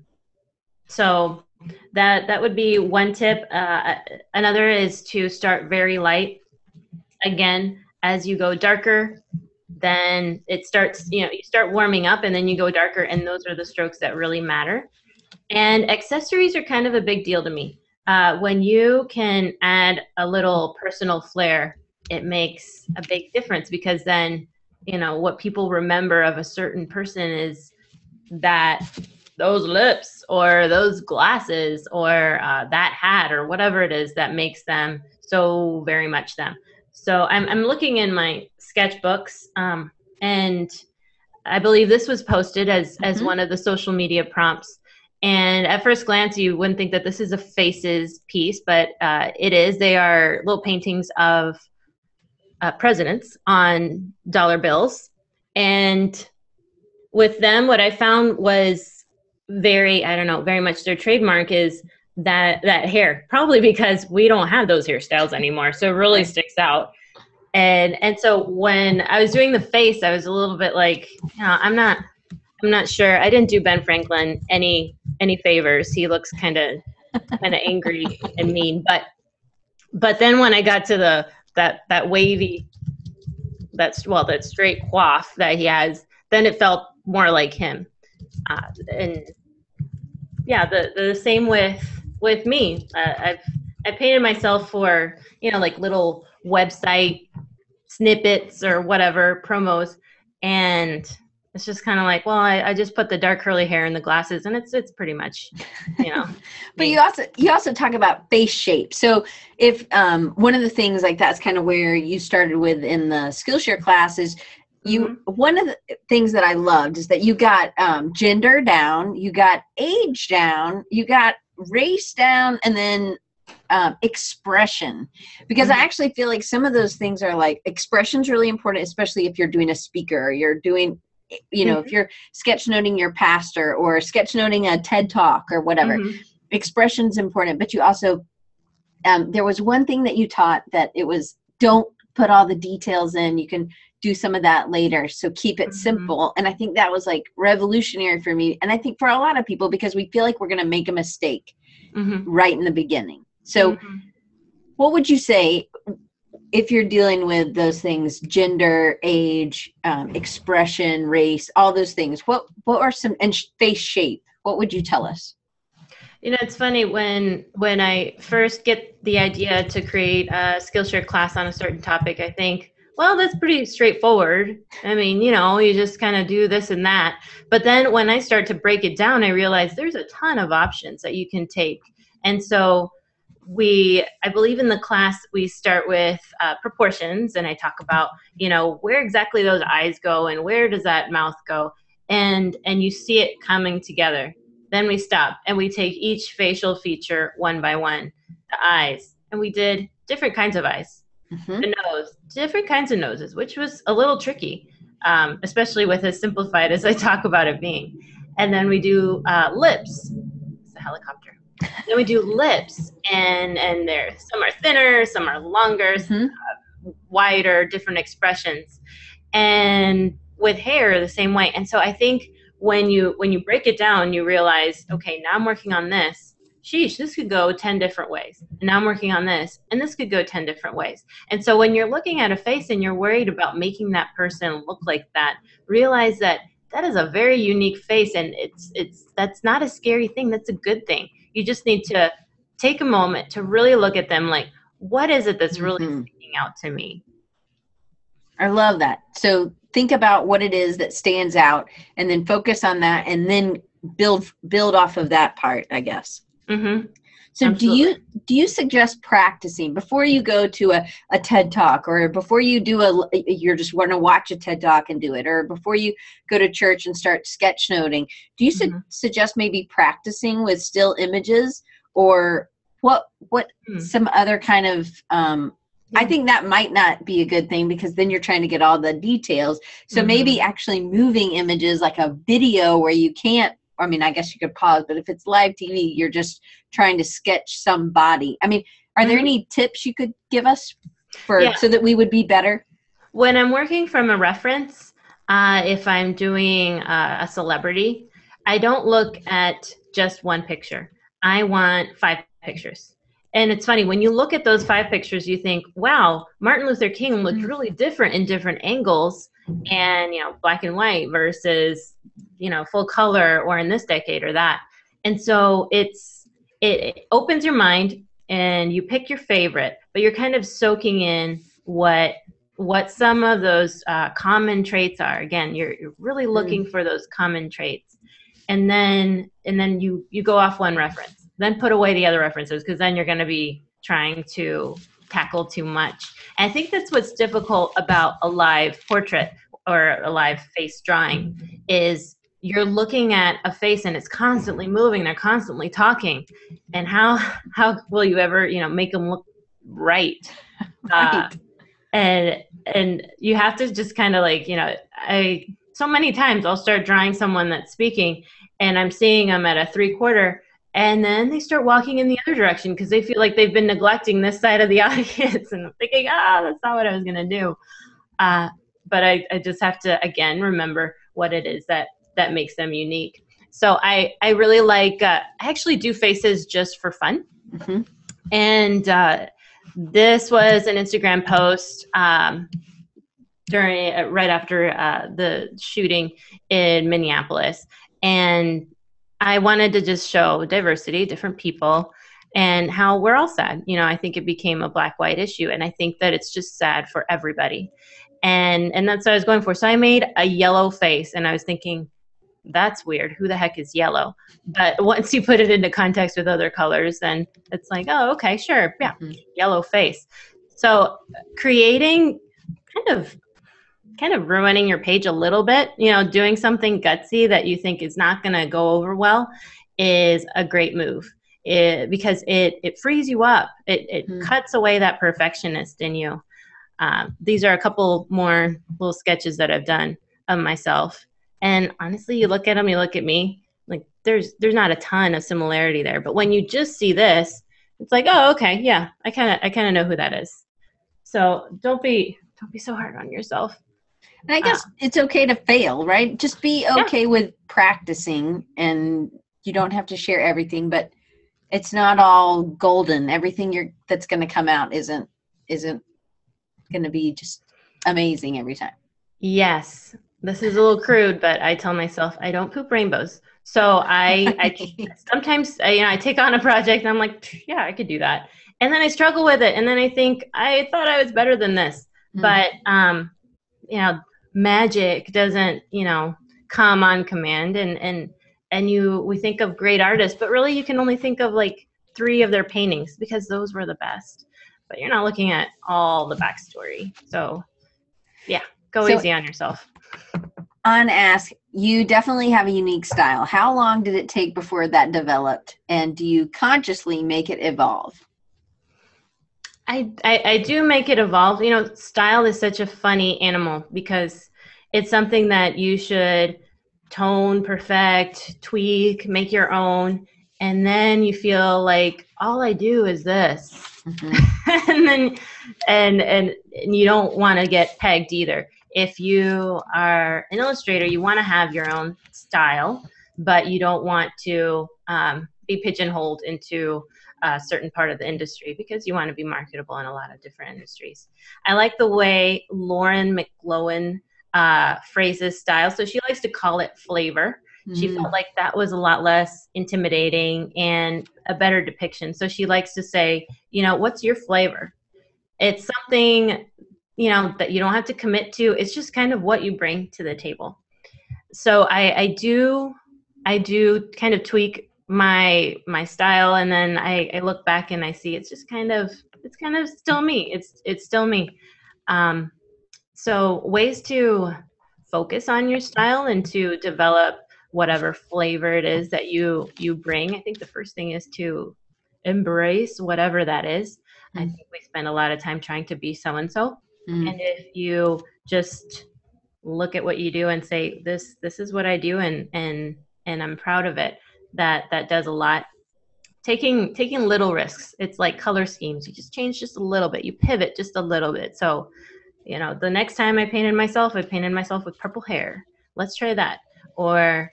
so that that would be one tip. Uh, another is to start very light. Again, as you go darker, then it starts, you know, you start warming up and then you go darker, and those are the strokes that really matter. And accessories are kind of a big deal to me. Uh, when you can add a little personal flair, it makes a big difference because then, you know, what people remember of a certain person is that those lips or those glasses or uh, that hat or whatever it is that makes them so very much them. So I'm, I'm looking in my sketchbooks, um, and I believe this was posted as as mm-hmm. one of the social media prompts. And at first glance, you wouldn't think that this is a faces piece, but uh, it is. They are little paintings of uh, presidents on dollar bills, and with them, what I found was very I don't know very much their trademark is that that hair probably because we don't have those hairstyles anymore. So it really sticks out. And and so when I was doing the face, I was a little bit like, you know, I'm not I'm not sure. I didn't do Ben Franklin any any favors. He looks kind of kind of angry and mean, but but then when I got to the that that wavy that's well that straight coif that he has, then it felt more like him. Uh, and yeah, the the same with with me. Uh, I've I painted myself for you know like little website snippets or whatever promos, and it's just kind of like, well, I, I, just put the dark curly hair and the glasses, and it's it's pretty much, you know. but you also you also talk about face shape. So if um, one of the things like that's kind of where you started with in the Skillshare classes, you mm-hmm. one of the things that I loved is that you got um, gender down, you got age down, you got race down, and then um, expression because mm-hmm. I actually feel like some of those things are like expression's really important, especially if you're doing a speaker or you're doing you know, mm-hmm. if you're sketchnoting your pastor or sketchnoting a TED talk or whatever, mm-hmm. expression's important. But you also, um, there was one thing that you taught that it was don't put all the details in. You can do some of that later. So keep it mm-hmm. simple. And I think that was like revolutionary for me. And I think for a lot of people because we feel like we're going to make a mistake mm-hmm. right in the beginning. So, mm-hmm. what would you say if you're dealing with those things gender age um, expression race all those things what what are some and face shape what would you tell us? You know it's funny when when i first get the idea to create a skillshare class on a certain topic i think well that's pretty straightforward. I mean you know you just kind of do this and that. But then when i start to break it down i realize there's a ton of options that you can take. And so we i believe in the class we start with uh, proportions and i talk about you know where exactly those eyes go and where does that mouth go and and you see it coming together. Then we stop and we take each facial feature one by one the eyes and we did different kinds of eyes. Mm-hmm. the nose different kinds of noses which was a little tricky um, especially with as simplified as i talk about it being. And then we do uh, lips. It's a helicopter then we do lips, and and there some are thinner, some are longer, mm-hmm. uh, wider, different expressions, and with hair the same way. And so I think when you when you break it down, you realize, okay, now I'm working on this. Sheesh, this could go 10 different ways. And now I'm working on this, and this could go 10 different ways. And so when you're looking at a face and you're worried about making that person look like that, realize that that is a very unique face and it's it's that's not a scary thing that's a good thing you just need to take a moment to really look at them like what is it that's really mm-hmm. sticking out to me i love that so think about what it is that stands out and then focus on that and then build build off of that part i guess mm-hmm. So Absolutely. do you do you suggest practicing before you go to a, a TED talk or before you do a you're just want to watch a TED talk and do it or before you go to church and start sketchnoting? Do you mm-hmm. su- suggest maybe practicing with still images or what what mm. some other kind of um, I think that might not be a good thing because then you're trying to get all the details. So mm-hmm. maybe actually moving images like a video where you can't I mean, I guess you could pause, but if it's live TV, you're just trying to sketch somebody. I mean, are there mm-hmm. any tips you could give us for yeah. so that we would be better? When I'm working from a reference, uh, if I'm doing uh, a celebrity, I don't look at just one picture. I want five pictures. And it's funny when you look at those five pictures, you think, "Wow, Martin Luther King looked mm-hmm. really different in different angles." and you know black and white versus you know full color or in this decade or that and so it's it, it opens your mind and you pick your favorite but you're kind of soaking in what what some of those uh, common traits are again you're, you're really hmm. looking mm. for those common traits and then and then you you go off one reference then put away the other references because then you're going to be trying to tackle too much. And I think that's what's difficult about a live portrait or a live face drawing is you're looking at a face and it's constantly moving they're constantly talking and how how will you ever you know make them look right, right. Uh, and and you have to just kind of like you know i so many times i'll start drawing someone that's speaking and i'm seeing them at a three quarter and then they start walking in the other direction because they feel like they've been neglecting this side of the audience and thinking, ah, that's not what I was going to do. Uh, but I, I just have to again remember what it is that that makes them unique. So I I really like uh, I actually do faces just for fun, mm-hmm. and uh, this was an Instagram post um, during uh, right after uh, the shooting in Minneapolis, and I wanted to just show diversity, different people, and how we're all sad. You know, I think it became a black white issue, and I think that it's just sad for everybody and and that's what I was going for. So I made a yellow face, and I was thinking, that's weird. Who the heck is yellow? But once you put it into context with other colors, then it's like, oh, okay, sure, yeah, mm-hmm. yellow face. So creating kind of kind of ruining your page a little bit, you know, doing something gutsy that you think is not going to go over well is a great move. It, because it it frees you up. It it mm-hmm. cuts away that perfectionist in you. Um, these are a couple more little sketches that I've done of myself. And honestly, you look at them, you look at me, like there's there's not a ton of similarity there. But when you just see this, it's like, oh, okay, yeah, I kind of I kind of know who that is. So don't be don't be so hard on yourself. And I guess uh, it's okay to fail, right? Just be okay yeah. with practicing, and you don't have to share everything. But it's not all golden. Everything you're that's going to come out isn't isn't going to be just amazing every time. Yes. This is a little crude, but I tell myself I don't poop rainbows. So I, I sometimes you know I take on a project and I'm like, yeah, I could do that, and then I struggle with it, and then I think I thought I was better than this, mm-hmm. but um, you know, magic doesn't you know come on command, and and and you we think of great artists, but really you can only think of like three of their paintings because those were the best but you're not looking at all the backstory. So, yeah, go so, easy on yourself. On Ask, you definitely have a unique style. How long did it take before that developed? And do you consciously make it evolve? I, I, I do make it evolve. You know, style is such a funny animal because it's something that you should tone, perfect, tweak, make your own. And then you feel like all I do is this. Mm-hmm. and then and, and and you don't want to get pegged either. If you are an illustrator, you want to have your own style, but you don't want to um, be pigeonholed into a certain part of the industry because you want to be marketable in a lot of different industries. I like the way Lauren McGlowan uh, phrases style. So she likes to call it flavor. She mm. felt like that was a lot less intimidating and a better depiction. So she likes to say, you know, what's your flavor? It's something, you know, that you don't have to commit to. It's just kind of what you bring to the table. So I, I do, I do kind of tweak my my style, and then I, I look back and I see it's just kind of, it's kind of still me. It's it's still me. Um, so ways to focus on your style and to develop whatever flavor it is that you you bring i think the first thing is to embrace whatever that is mm-hmm. i think we spend a lot of time trying to be so and so and if you just look at what you do and say this this is what i do and and and i'm proud of it that that does a lot. Taking taking little risks it's like color schemes. You just change just a little bit. You pivot just a little bit. So you know the next time i painted myself i painted myself with purple hair. Let's try that. Or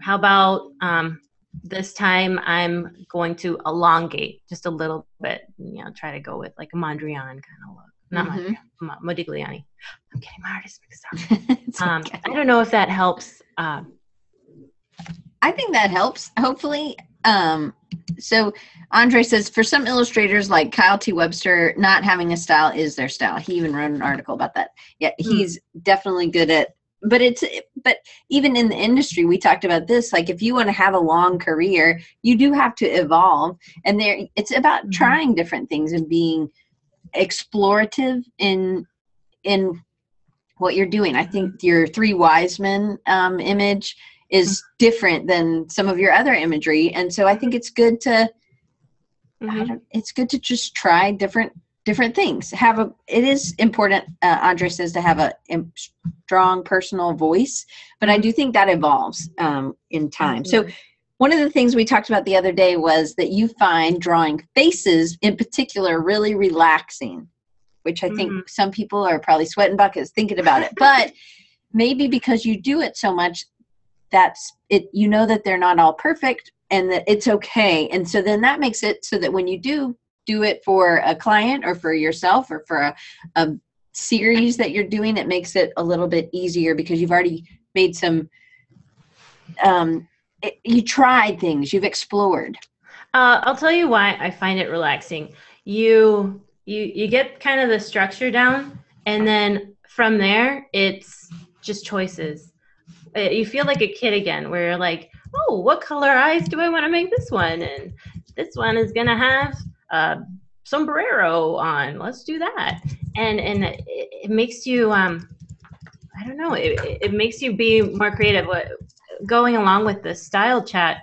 how about um, this time I'm going to elongate just a little bit, you know, try to go with like a Mondrian kind of look. Not mm-hmm. Modigliani. I'm getting my artist mixed up. um, okay. I don't know if that helps. Um, I think that helps. Hopefully, um, so Andre says for some illustrators like Kyle T. Webster, not having a style is their style. He even wrote an article about that. Yeah, hmm. he's mm. definitely good at but it's but even in the industry we talked about this like if you want to have a long career you do have to evolve and there it's about mm-hmm. trying different things and being explorative in in what you're doing i think mm-hmm. your three wise men um, image is mm-hmm. different than some of your other imagery and so i think it's good to mm-hmm. it's good to just try different different things have a it is important uh, andre says to have a, a, strong personal voice but i do think that evolves um, in time so one of the things we talked about the other day was that you find drawing faces in particular really relaxing, which I think Mhm. some people are probably sweating buckets thinking about it. But maybe because you do it so much, that's it. You know that they're not all perfect and that it's okay. And so then that makes it so that when you do do it for a client or for yourself or for a, a series that you're doing, it makes it a little bit easier because you've already made some um it, you tried things you've explored Uh, I'll tell you why I find it relaxing. You you you get kind of the structure down, and then from there it's just choices. Uh, You feel like a kid again, where you're like, oh, what color eyes do I want to make this one? And this one is gonna have a sombrero on. Let's do that. And and it, it makes you um, I don't know. It, it makes you be more creative. What going along with the style chat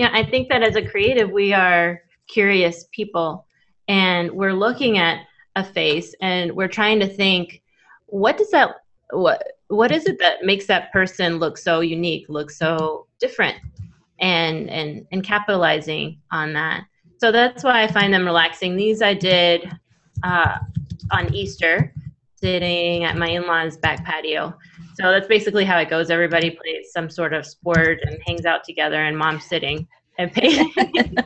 yeah, I think that as a creative, we are curious people and we're looking at a face and we're trying to think, what does that, what, what is it that makes that person look so unique, look so different and, and, and capitalizing on that. So that's why I find them relaxing. These I did uh, on Easter, sitting at my in-laws back patio. So that's basically how it goes. Everybody plays some sort of sport and hangs out together, and mom's sitting and painting.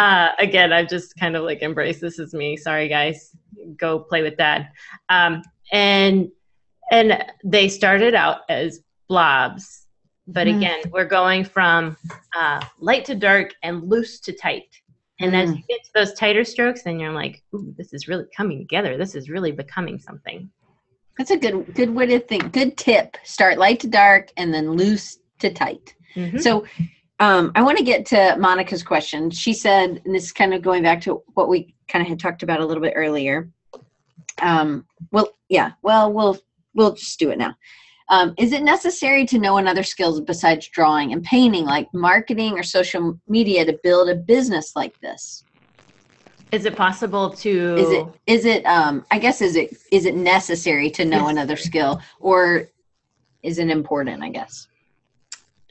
uh, again, I've just kind of like embraced this is me. Sorry, guys. Go play with dad. Um, and and they started out as blobs, but Mm. again, we're going from uh, light to dark and loose to tight. And as Mm. you get to those tighter strokes, then you're like, "Ooh, this is really coming together. This is really becoming something." That's a good good way to think good tip. Start light to dark and then loose to tight. Mhm. so um, i want to get to monica's question. She said and this is kind of going back to what we kind of had talked about a little bit earlier um, well yeah well we'll we'll just do it now. Um, is it necessary to know another skills besides drawing and painting like marketing or social media to build a business like this Is it possible to? is it is it um i guess is it is it necessary to know another skill or is it important i guess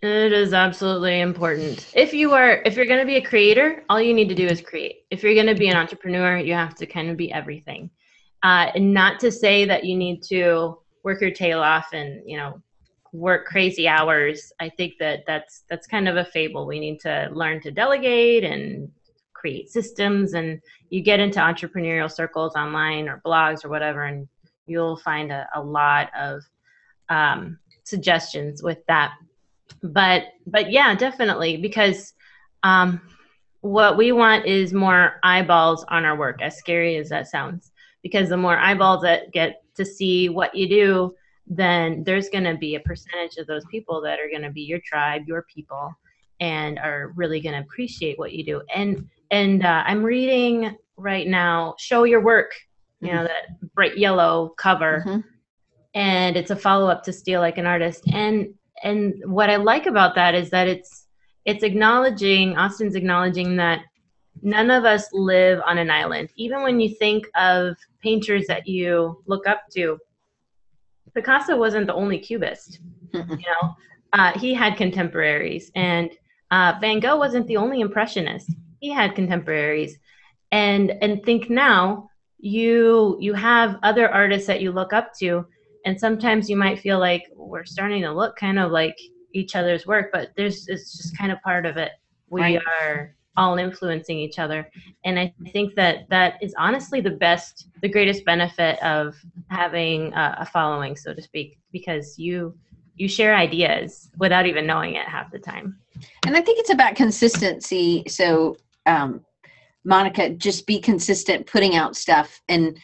It is absolutely important. If you are, if you're going to be a creator, all you need to do is create. If you're going to be an entrepreneur, you have to kind of be everything. Uh, and not to say that you need to work your tail off and you know work crazy hours. I think that that's that's kind of a fable. We need to learn to delegate and create systems. And you get into entrepreneurial circles online or blogs or whatever, and you'll find a, a lot of um, suggestions with that but but yeah definitely because um what we want is more eyeballs on our work as scary as that sounds because the more eyeballs that get to see what you do then there's going to be a percentage of those people that are going to be your tribe your people and are really going to appreciate what you do and and uh, i'm reading right now show your work you know that bright yellow cover. Mhm. and it's a follow-up to steal like an artist. And and what i like about that is that it's it's acknowledging austin's acknowledging that none of us live on an island. Even when you think of painters that you look up to picasso wasn't the only cubist you know? Uh, he had contemporaries. And uh, van gogh wasn't the only impressionist he had contemporaries. And and think now you you have other artists that you look up to and sometimes you might feel like we're starting to look kind of like each other's work but there's it's just kind of part of it. We Right. are all influencing each other. And i think that that is honestly the best the greatest benefit of having a, a following so to speak because you you share ideas without even knowing it half the time. And i think it's about consistency. So um monica just be consistent putting out stuff. And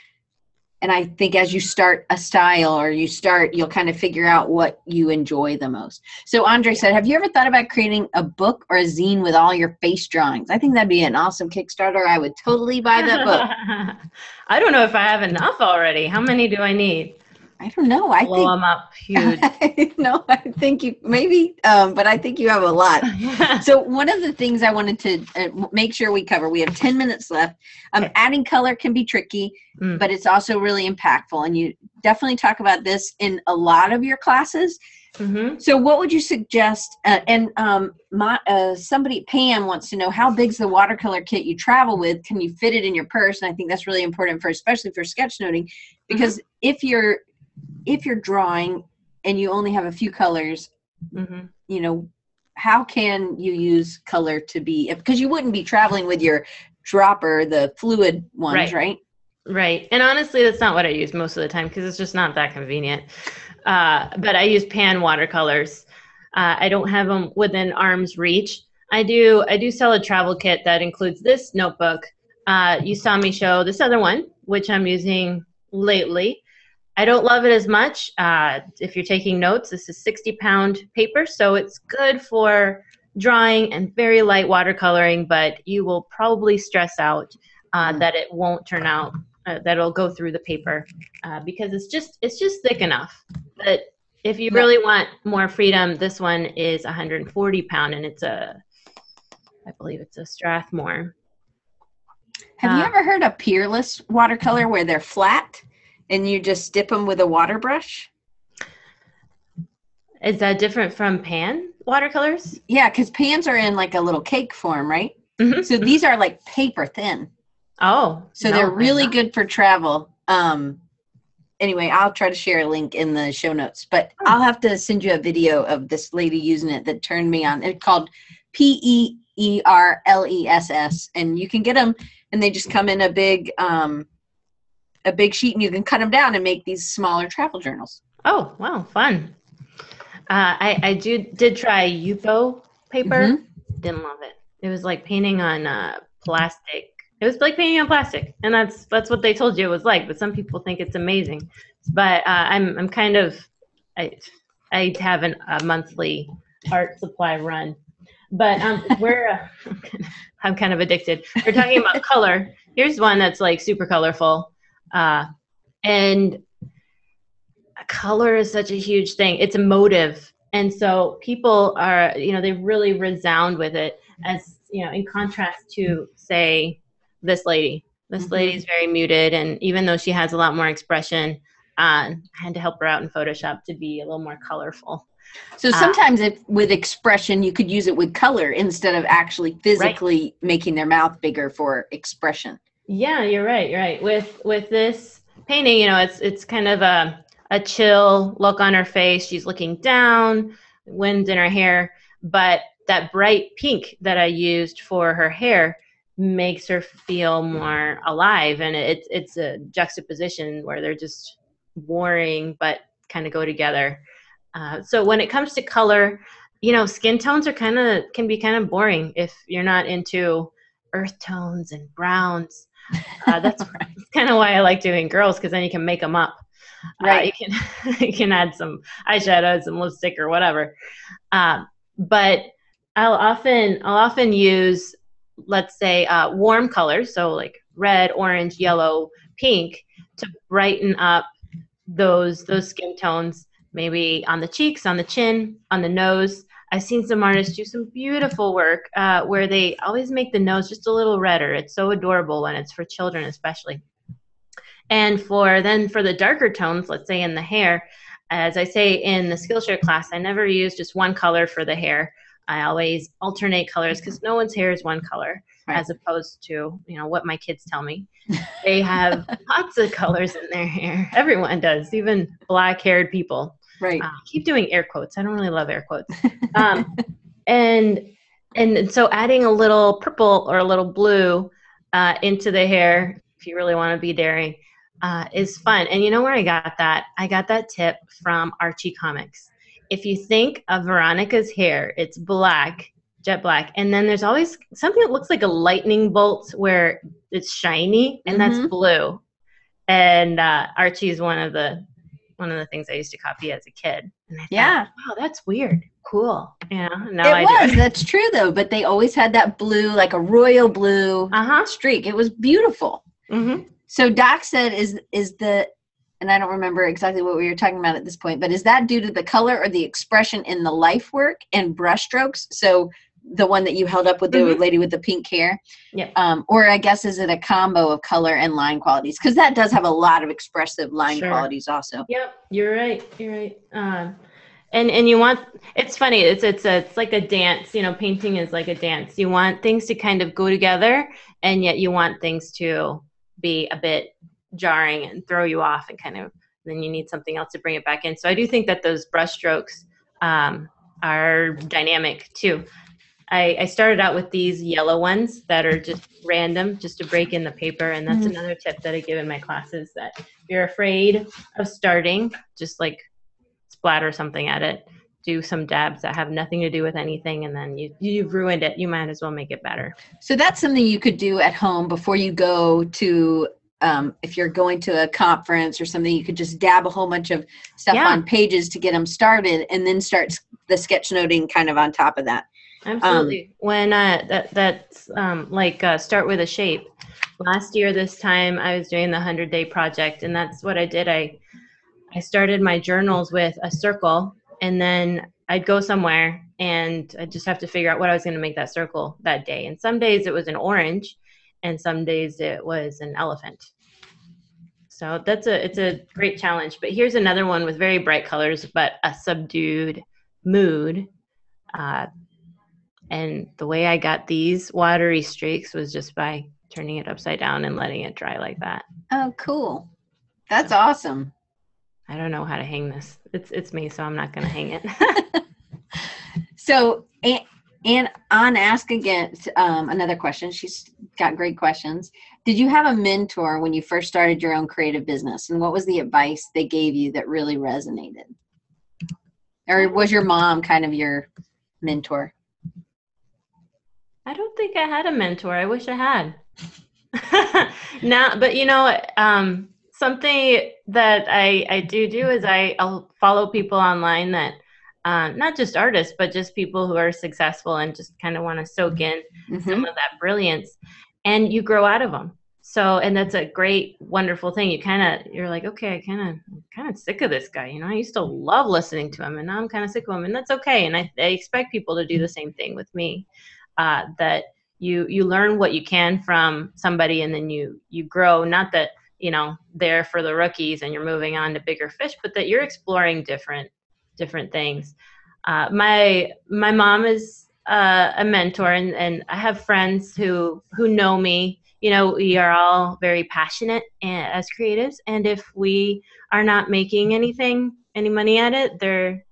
and i think as you start a style or you start you'll kind of figure out what you enjoy the most. So andre said have you ever thought about creating a book or a zine with all your face drawings? I think that'd be an awesome kickstarter. I would totally buy that book. I don't know if i have enough already. How many do i need I don't know. I blow think them up huge. no, I think you maybe, um, but I think you have a lot. So one of the things I wanted to uh, make sure we cover, we have 10 minutes left. Um, adding color can be tricky, Mm. but it's also really impactful. And you definitely talk about this in a lot of your classes. hmm So what would you suggest? Uh, and um, my, uh, somebody, Pam wants to know how big's the watercolor kit you travel with? Can you fit it in your purse? And I think that's really important for, especially for sketchnoting, because if you're, if you're drawing and you only have a few colors, hmm you know how can you use color to be because you wouldn't be traveling with your dropper the fluid ones Right. right, Right. And honestly, that's not what I use most of the time because it's just not that convenient. Uh, but I use pan watercolors. Uh, I don't have them within arm's reach. I do. I do sell a travel kit that includes this notebook. Uh, you saw me show this other one, which I'm using lately. I don't love it as much. Uh, if you're taking notes, this is 60 pound paper, so it's good for drawing and very light watercoloring, but you will probably stress out uh, Mm. that it won't turn out uh, that it'll go through the paper uh, because it's just it's just thick enough. But if you really want more freedom, this one is 140 pound and it's a I believe it's a Strathmore. have you Uh, ever heard of peerless watercolor where they're flat and you just dip them with a water brush Is that different from pan watercolors? yeah because pans are in like a little cake form right Mhm. so these are like paper thin Oh, so no, they're really good for travel um anyway i'll try to share a link in the show notes but Hmm. i'll have to send you a video of this lady using it that turned me on it's called E p-e-e-r-l-e-s-s and you can get them and they just come in a big um a big sheet and you can cut them down and make these smaller travel journals Oh, wow, fun. Uh, I I do did try Yupo paper. Mhm. Didn't love it. It was like painting on uh, plastic. It was like painting on plastic, and that's that's what they told you it was like. But some people think it's amazing. But uh, I'm I'm kind of I I have an, a monthly art supply run. But um, we're uh, I'm kind of addicted. We're talking about color. Here's one that's like super colorful, uh, and color is such a huge thing. It's emotive. And so people are, you know, they really resound with it as, you know, in contrast to, say, this lady. This Mhm. lady's very muted. And even though she has a lot more expression, uh, I had to help her out in Photoshop to be a little more colorful. so Ah. sometimes if with expression you could use it with color instead of actually physically making their mouth bigger for expression Yeah, you're right. You're right. With with this painting, you know, it's it's kind of a a chill look on her face. She's looking down, wind in her hair, but that bright pink that I used for her hair makes her feel more alive, and it's it's a juxtaposition where they're just warring but kind of go together. Uh, so when it comes to color, you know, skin tones are kind of can be kind of boring if you're not into earth tones and browns. Uh, that's kind of why I like doing girls because then you can make them up. Uh, Right. you can you can add some eyeshadow, some lipstick, or whatever. Um, but I'll often I'll often use let's say uh, warm colors, so like red, orange, yellow, pink, to brighten up those those skin tones. Maybe on the cheeks, on the chin, on the nose. I've seen some artists do some beautiful work uh, where they always make the nose just a little redder. It's so adorable when it's for children, especially. And for then for the darker tones, let's say in the hair, as I say in the Skillshare class, I never use just one color for the hair. I always alternate colors because no one's hair is one color, Right. as opposed to you know what my kids tell me. They have lots of colors in their hair. Everyone does, even black-haired people. Right Uh, keep doing air quotes. I don't really love air quotes. Um, and and so adding a little purple or a little blue uh, into the hair, if you really want to be daring, uh, is fun. And you know where I got that? I got that tip from Archie Comics. If you think of Veronica's hair, it's black, jet black, and then there's always something that looks like a lightning bolt where it's shiny, and that's Mhm. blue. And uh, Archie is one of the one of the things I used to copy as a kid. And I thought, Yeah. wow, that's weird. Cool. Yeah. now it I was do. that's true though but they always had that blue like a royal blue Uh huh. streak it was beautiful hmm so doc said is is the and I don't remember exactly what we were talking about at this point, but is that due to the color or the expression in the life work and brush strokes? So the one that you held up with the Mhm. lady with the pink hair, Yep. um, or I guess is it a combo of color and line qualities? Because that does have a lot of expressive line Sure. qualities also. Yep, you're right. You're right. Um, and and you want it's funny. It's it's a, it's like a dance. You know, painting is like a dance. You want things to kind of go together, and yet you want things to be a bit jarring and throw you off, and kind of then you need something else to bring it back in. So I do think that those brush strokes um, are dynamic too. I, I started out with these yellow ones that are just random, just to break in the paper. And that's Mhm. another tip that I give in my classes that if you're afraid of starting, just like splatter something at it, do some dabs that have nothing to do with anything, and then you you've ruined it. You might as well make it better. So that's something you could do at home before you go to. Um, if you're going to a conference or something, you could just dab a whole bunch of stuff Yeah. on pages to get them started, and then start the sketchnoting kind of on top of that. Absolutely. when uh, that that's um, like uh, start with a shape. Last year, this time, I was doing the hundred day project, and that's what I did. I I started my journals with a circle, and then I'd go somewhere, and I just have to figure out what I was going to make that circle that day. And some days it was an orange, and some days it was an elephant. So that's a it's a great challenge. But here's another one with very bright colors, but a subdued mood. Uh, and the way I got these watery streaks was just by turning it upside down and letting it dry like that. Oh, cool! That's awesome. I don't know how to hang this. It's it's me, so I'm not gonna hang it. So, and, and on Ask Again, um, another question. She's got great questions. Did you have a mentor when you first started your own creative business? And what was the advice they gave you that really resonated? Or was your mom kind of your mentor? I don't think I had a mentor. I wish I had. now, but you know, um, something that I I do do is I I'll follow people online that. Uh, not just artists, but just people who are successful and just kind of want to soak in Mhm. some of that brilliance and you grow out of them so and that's a great wonderful thing you kind of you're like okay i kind of kind of sick of this guy you know i used to love listening to him and now i'm kind of sick of him and that's okay and i, I expect people to do the same thing with me uh, that you you learn what you can from somebody and then you you grow not that you know they're for the rookies and you're moving on to bigger fish but that you're exploring different different things uh, my my mom is uh, a mentor and, and I have friends who who know me. You know, we are all very passionate as creatives, and if we are not making anything, any money at it, they're,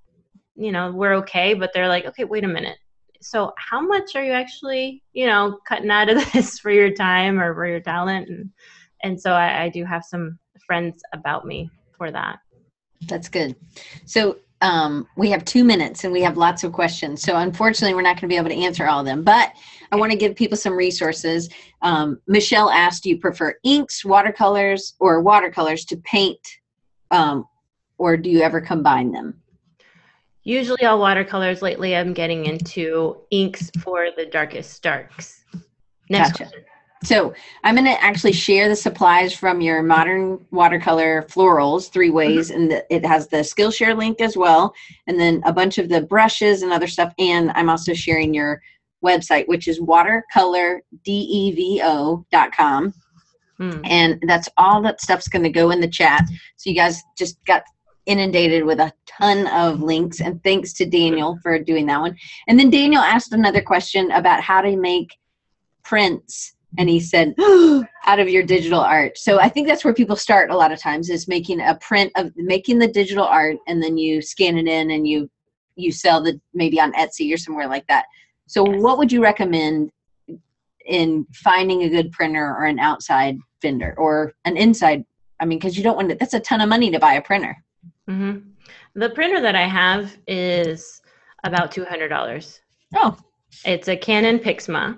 you know, we're okay. But they're like, okay, wait a minute. So how much are you actually, you know, cutting out of this for your time or for your talent? And and so I, I do have some friends about me for that. That's good. So um, we have two minutes and we have lots of questions. So unfortunately, we're not going to be able to answer all of them. But I want to give people some resources. Um, Michelle asked, "Do you prefer inks, watercolors, or watercolors to paint, um, or do you ever combine them?" Usually all watercolors. Lately, I'm getting into inks for the darkest darks. Next Gotcha. question. So I'm going to actually share the supplies from your modern watercolor florals three ways, and the, it has the Skillshare link as well, and then a bunch of the brushes and other stuff. And I'm also sharing your website, which is watercolordevo.com, Hmm. and that's all that stuff's going to go in the chat. So you guys just got inundated with a ton of links, and thanks to Daniel for doing that one. And then Daniel asked another question about how to make prints and he said out of your digital art. So i think that's where people start a lot of times is making a print of making the digital art and then you scan it in and you you sell the maybe on etsy or somewhere like that. So what would you recommend in finding a good printer or an outside vendor or an inside i mean because you don't want to that's a ton of money to buy a printer hmm The printer that I have is about two hundred dollars. oh It's a Canon Pixma,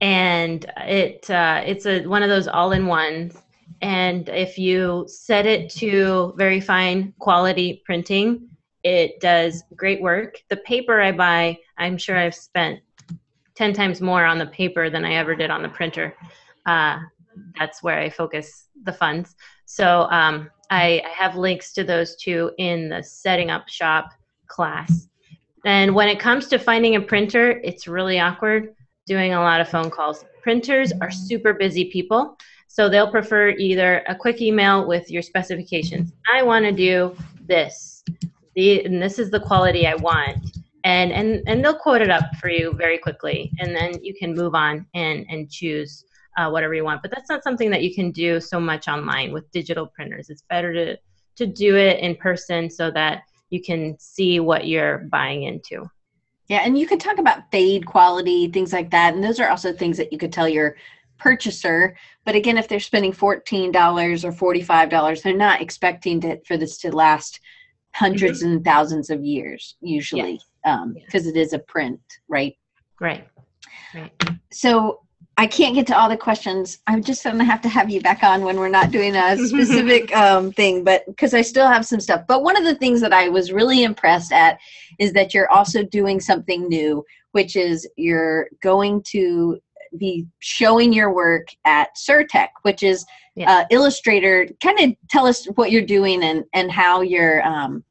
and it uh, it's a one of those all-in-ones. And if you set it to very fine quality printing, it does great work. The paper I buy, I'm sure I've spent ten times more on the paper than I ever did on the printer. Uh, that's where I focus the funds. So um, I, I have links to those two in the setting up shop class. And when it comes to finding a printer, it's really awkward doing a lot of phone calls. Printers are super busy people, so they'll prefer either a quick email with your specifications. I want to do this, the, and this is the quality I want. And, and, and they'll quote it up for you very quickly, and then you can move on and, and choose uh, whatever you want. But that's not something that you can do so much online with digital printers. It's better to, to do it in person so that you can see what you're buying into. Yeah, and you can talk about fade quality, things like that. And those are also things that you could tell your purchaser. But again, if they're spending $14 or $45, they're not expecting to, for this to last 100s mm-hmm. and thousands of years, usually, because um, yeah. it is a print, right? Right. Right. So I can't get to all the questions. I'm just going to have to have you back on when we're not doing a specific um, thing, but because I still have some stuff. But one of the things that I was really impressed at is that you're also doing something new, which is you're going to be showing your work at Surtex, which is yeah. uh, Illustrator. Kind of tell us what you're doing and and how you're um,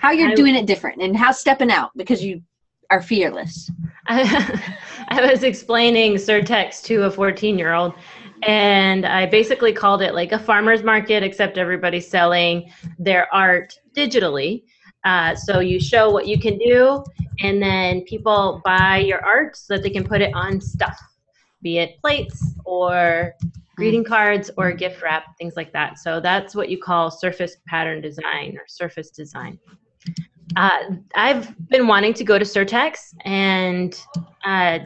how you're I, doing it different and how stepping out because you are fearless. I, was explaining Surtex to a 14 year old, and I basically called it like a farmer's market, except everybody's selling their art digitally. Uh, so you show what you can do, and then people buy your art so that they can put it on stuff, be it plates or greeting cards or gift wrap, things like that. So that's what you call surface pattern design or surface design uh, I've been wanting to go to Surtex, and uh,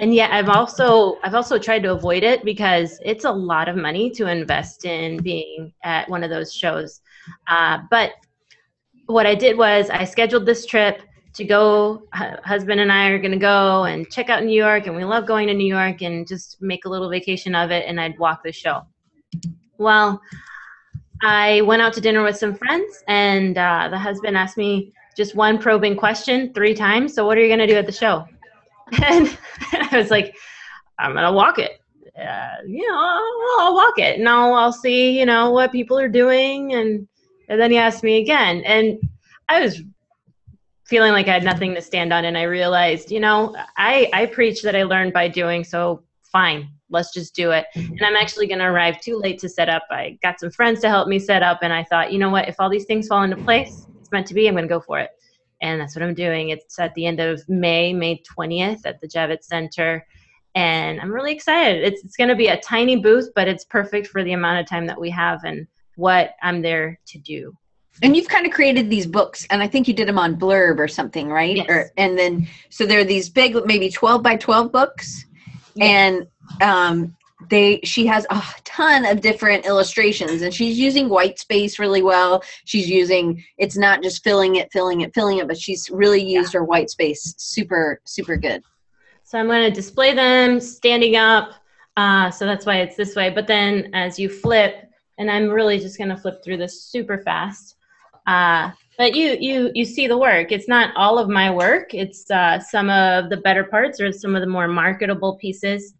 and yet I've also I've also tried to avoid it because it's a lot of money to invest in being at one of those shows. Uh, but what I did was I scheduled this trip to go. Husband and I are going to go and check out New York, and we love going to New York and just make a little vacation of it. And I'd walk the show. Well, I went out to dinner with some friends, and uh, the husband asked me just one probing question three times. So, what are you going to do at the show? And, I was like, I'm going to walk it. Uh, you know, I'll, I'll, walk it, and I'll, I'll see, you know, what people are doing. And, and then he asked me again, and I was feeling like I had nothing to stand on, and I realized, you know, I I preach that I learned by doing. So, fine, let's just do it. Mm-hmm. And I'm actually going to arrive too late to set up. I got some friends to help me set up, and I thought, you know what? If all these things fall into place, it's meant to be. I'm going to go for it. And that's what I'm doing. It's at the end of May, May 20th at the Javits Center. And I'm really excited. It's, it's going to be a tiny booth, but it's perfect for the amount of time that we have and what I'm there to do. And you've kind of created these books, and I think you did them on Blurb or something, right? Yes. Or, and then, so they're these big, maybe 12 by 12 books. Yes. And um, they she has a ton of different illustrations and she's using white space really well. She's using it's not just filling it filling it filling it but she's really used yeah. her white space. Super super good. So i'm going to display them standing up uh, so that's why it's this way. But then as you flip and i'm really just going to flip through this super fast uh, but you you you see the work. It's not all of my work. It's uh, some of the better parts or some of the more marketable pieces.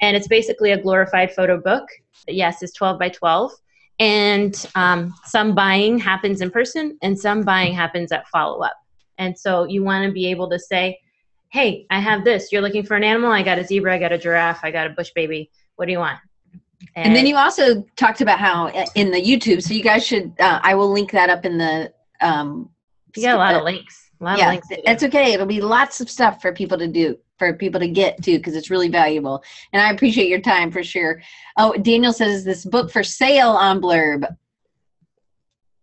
And it's basically a glorified photo book. Yes it's 12 by 12 and um, some buying happens in person and some buying happens at follow-up. And so you want to be able to say hey i have this. You're looking for an animal? I got a zebra i got a giraffe i got a bush baby. What do you want? And, and then you also talked about how uh, in the youtube so you guys should uh, i will link that up in the um, you got a lot of links. A lot yeah, of links. It's okay. It'll be lots of stuff for people to do, for people to get to, because it's really valuable. And I appreciate your time for sure. Oh, Daniel says this book for sale on Blurb.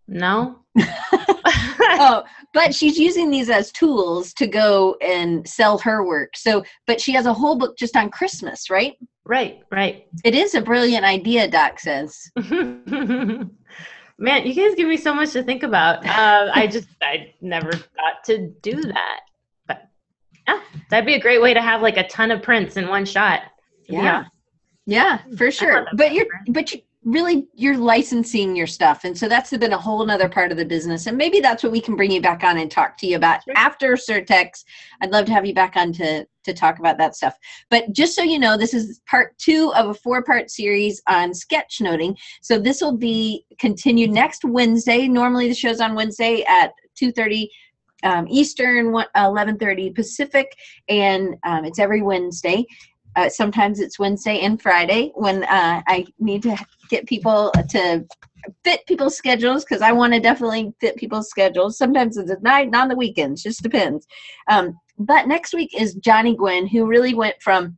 No. oh, but she's using these as tools to go and sell her work. So, but she has a whole book just on Christmas, right? Right, right. It is a brilliant idea, Doc says. Man, you guys give me so much to think about. Uh, I just, I never got to do that. But yeah, that'd be a great way to have like a ton of prints in one shot. Yeah. Yeah, for sure. But you're, but you, really you're licensing your stuff. And so that's been a whole nother part of the business. And maybe that's what we can bring you back on and talk to you about sure. after Surtex. I'd love to have you back on to to talk about that stuff. But just so you know this is part two of a four part series on sketchnoting so this will be continued next wednesday. Normally the show's on wednesday at 2.30 um, eastern 11.30 pacific. And um, it's every wednesday uh, sometimes it's Wednesday and Friday when uh, I need to get people to fit people's schedules because I want to definitely fit people's schedules. Sometimes it's at night, not on the weekends, just depends. Um, but next week is Johnny Gwynn, who really went from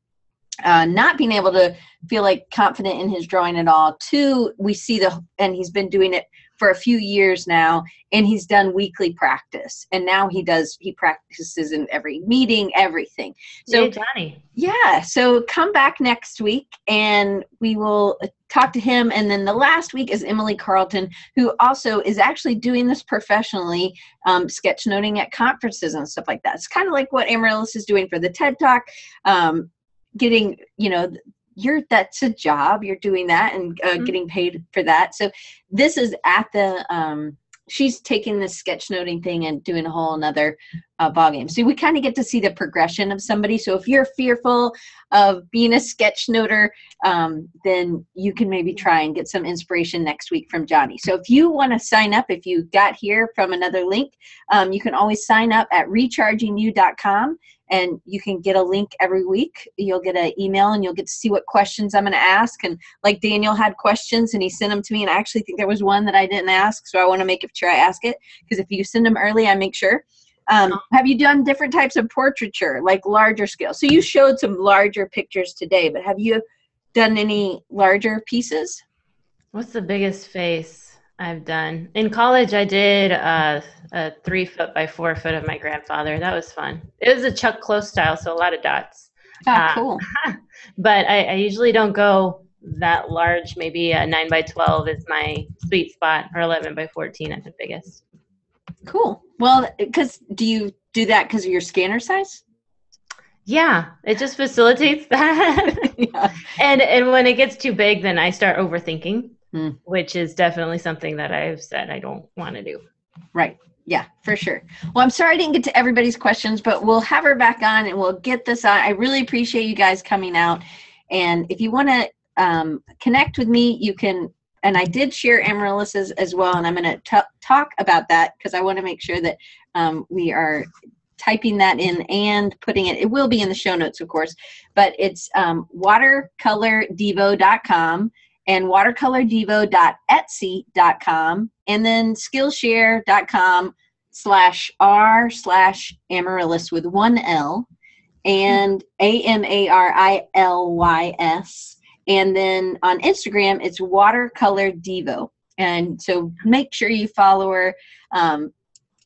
uh, not being able to feel like confident in his drawing at all to we see the and he's been doing it for a few years now and he's done weekly practice. And now he does he practices in every meeting everything. So johnny. Yeah so come back next week and we will talk to him. And then the last week is emily carlton who also is actually doing this professionally um, sketchnoting at conferences and stuff like that. It's kind of like what Amarilys is doing for the ted talk um, getting you know you're that's a job you're doing that and uh, mm-hmm. getting paid for that. So this is at the um she's taking the sketchnoting thing and doing a whole another uh, ball game so we kind of get to see the progression of somebody. So if you're fearful of being a sketchnoter um, then you can maybe try and get some inspiration next week from johnny. So if you want to sign up if you got here from another link um, you can always sign up at rechargingyou.com and you can get a link every week. You'll get an email and you'll get to see what questions I'm going to ask. And like Daniel had questions and he sent them to me, and I actually think there was one that I didn't ask, so I want to make sure I ask it because if you send them early, I make sure. Um, have you done different types of portraiture, like larger scale? So you showed some larger pictures today, but have you done any larger pieces? What's the biggest face? I've done. In college, I did uh, a three foot by four foot of my grandfather. That was fun. It was a Chuck Close style, so a lot of dots. Oh, uh, cool. but I, I, usually don't go that large. Maybe a nine by 12 is my sweet spot, or 11 by 14 at the biggest. Cool. Well, because do you do that because of your scanner size? Yeah, it just facilitates that. yeah. And and when it gets too big, then I start overthinking mm. which is definitely something that I've said I don't want to do. Right. Yeah, for sure. Well, I'm sorry I didn't get to everybody's questions, but we'll have her back on and we'll get this on. I really appreciate you guys coming out. And if you want to um, connect with me, you can. And I did share Amarilys's as well, and I'm going to talk about that because I want to make sure that um, we are typing that in and putting it. It will be in the show notes, of course, but it's um, watercolordevo.com and watercolordevo.etsy.com and then skillshare.com slash r slash Amarilys with one l and a-m-a-r-i-l-y-s and then on instagram it's watercolor devo and so make sure you follow her um,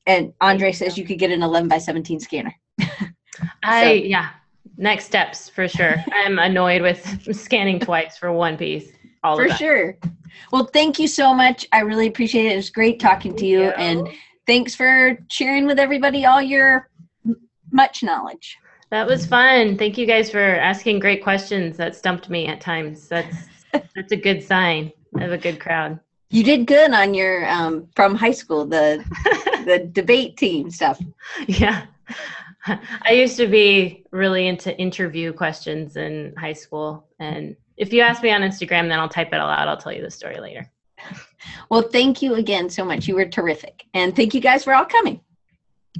and andre says you could get an 11 by 17 scanner. I so. yeah next steps for sure. I'm annoyed with scanning twice for one piece all for sure. Well, thank you so much. I really appreciate it. It was great talking thank to you, you, and thanks for sharing with everybody all your much knowledge. That was fun. Thank you guys for asking great questions. That stumped me at times. That's that's a good sign of a good crowd. You did good on your um, from high school the the debate team stuff. Yeah. I used to be really into interview questions in high school and if you ask me on Instagram, then I'll type it all out. I'll tell you the story later. Well, thank you again so much. You were terrific. And thank you guys for all coming.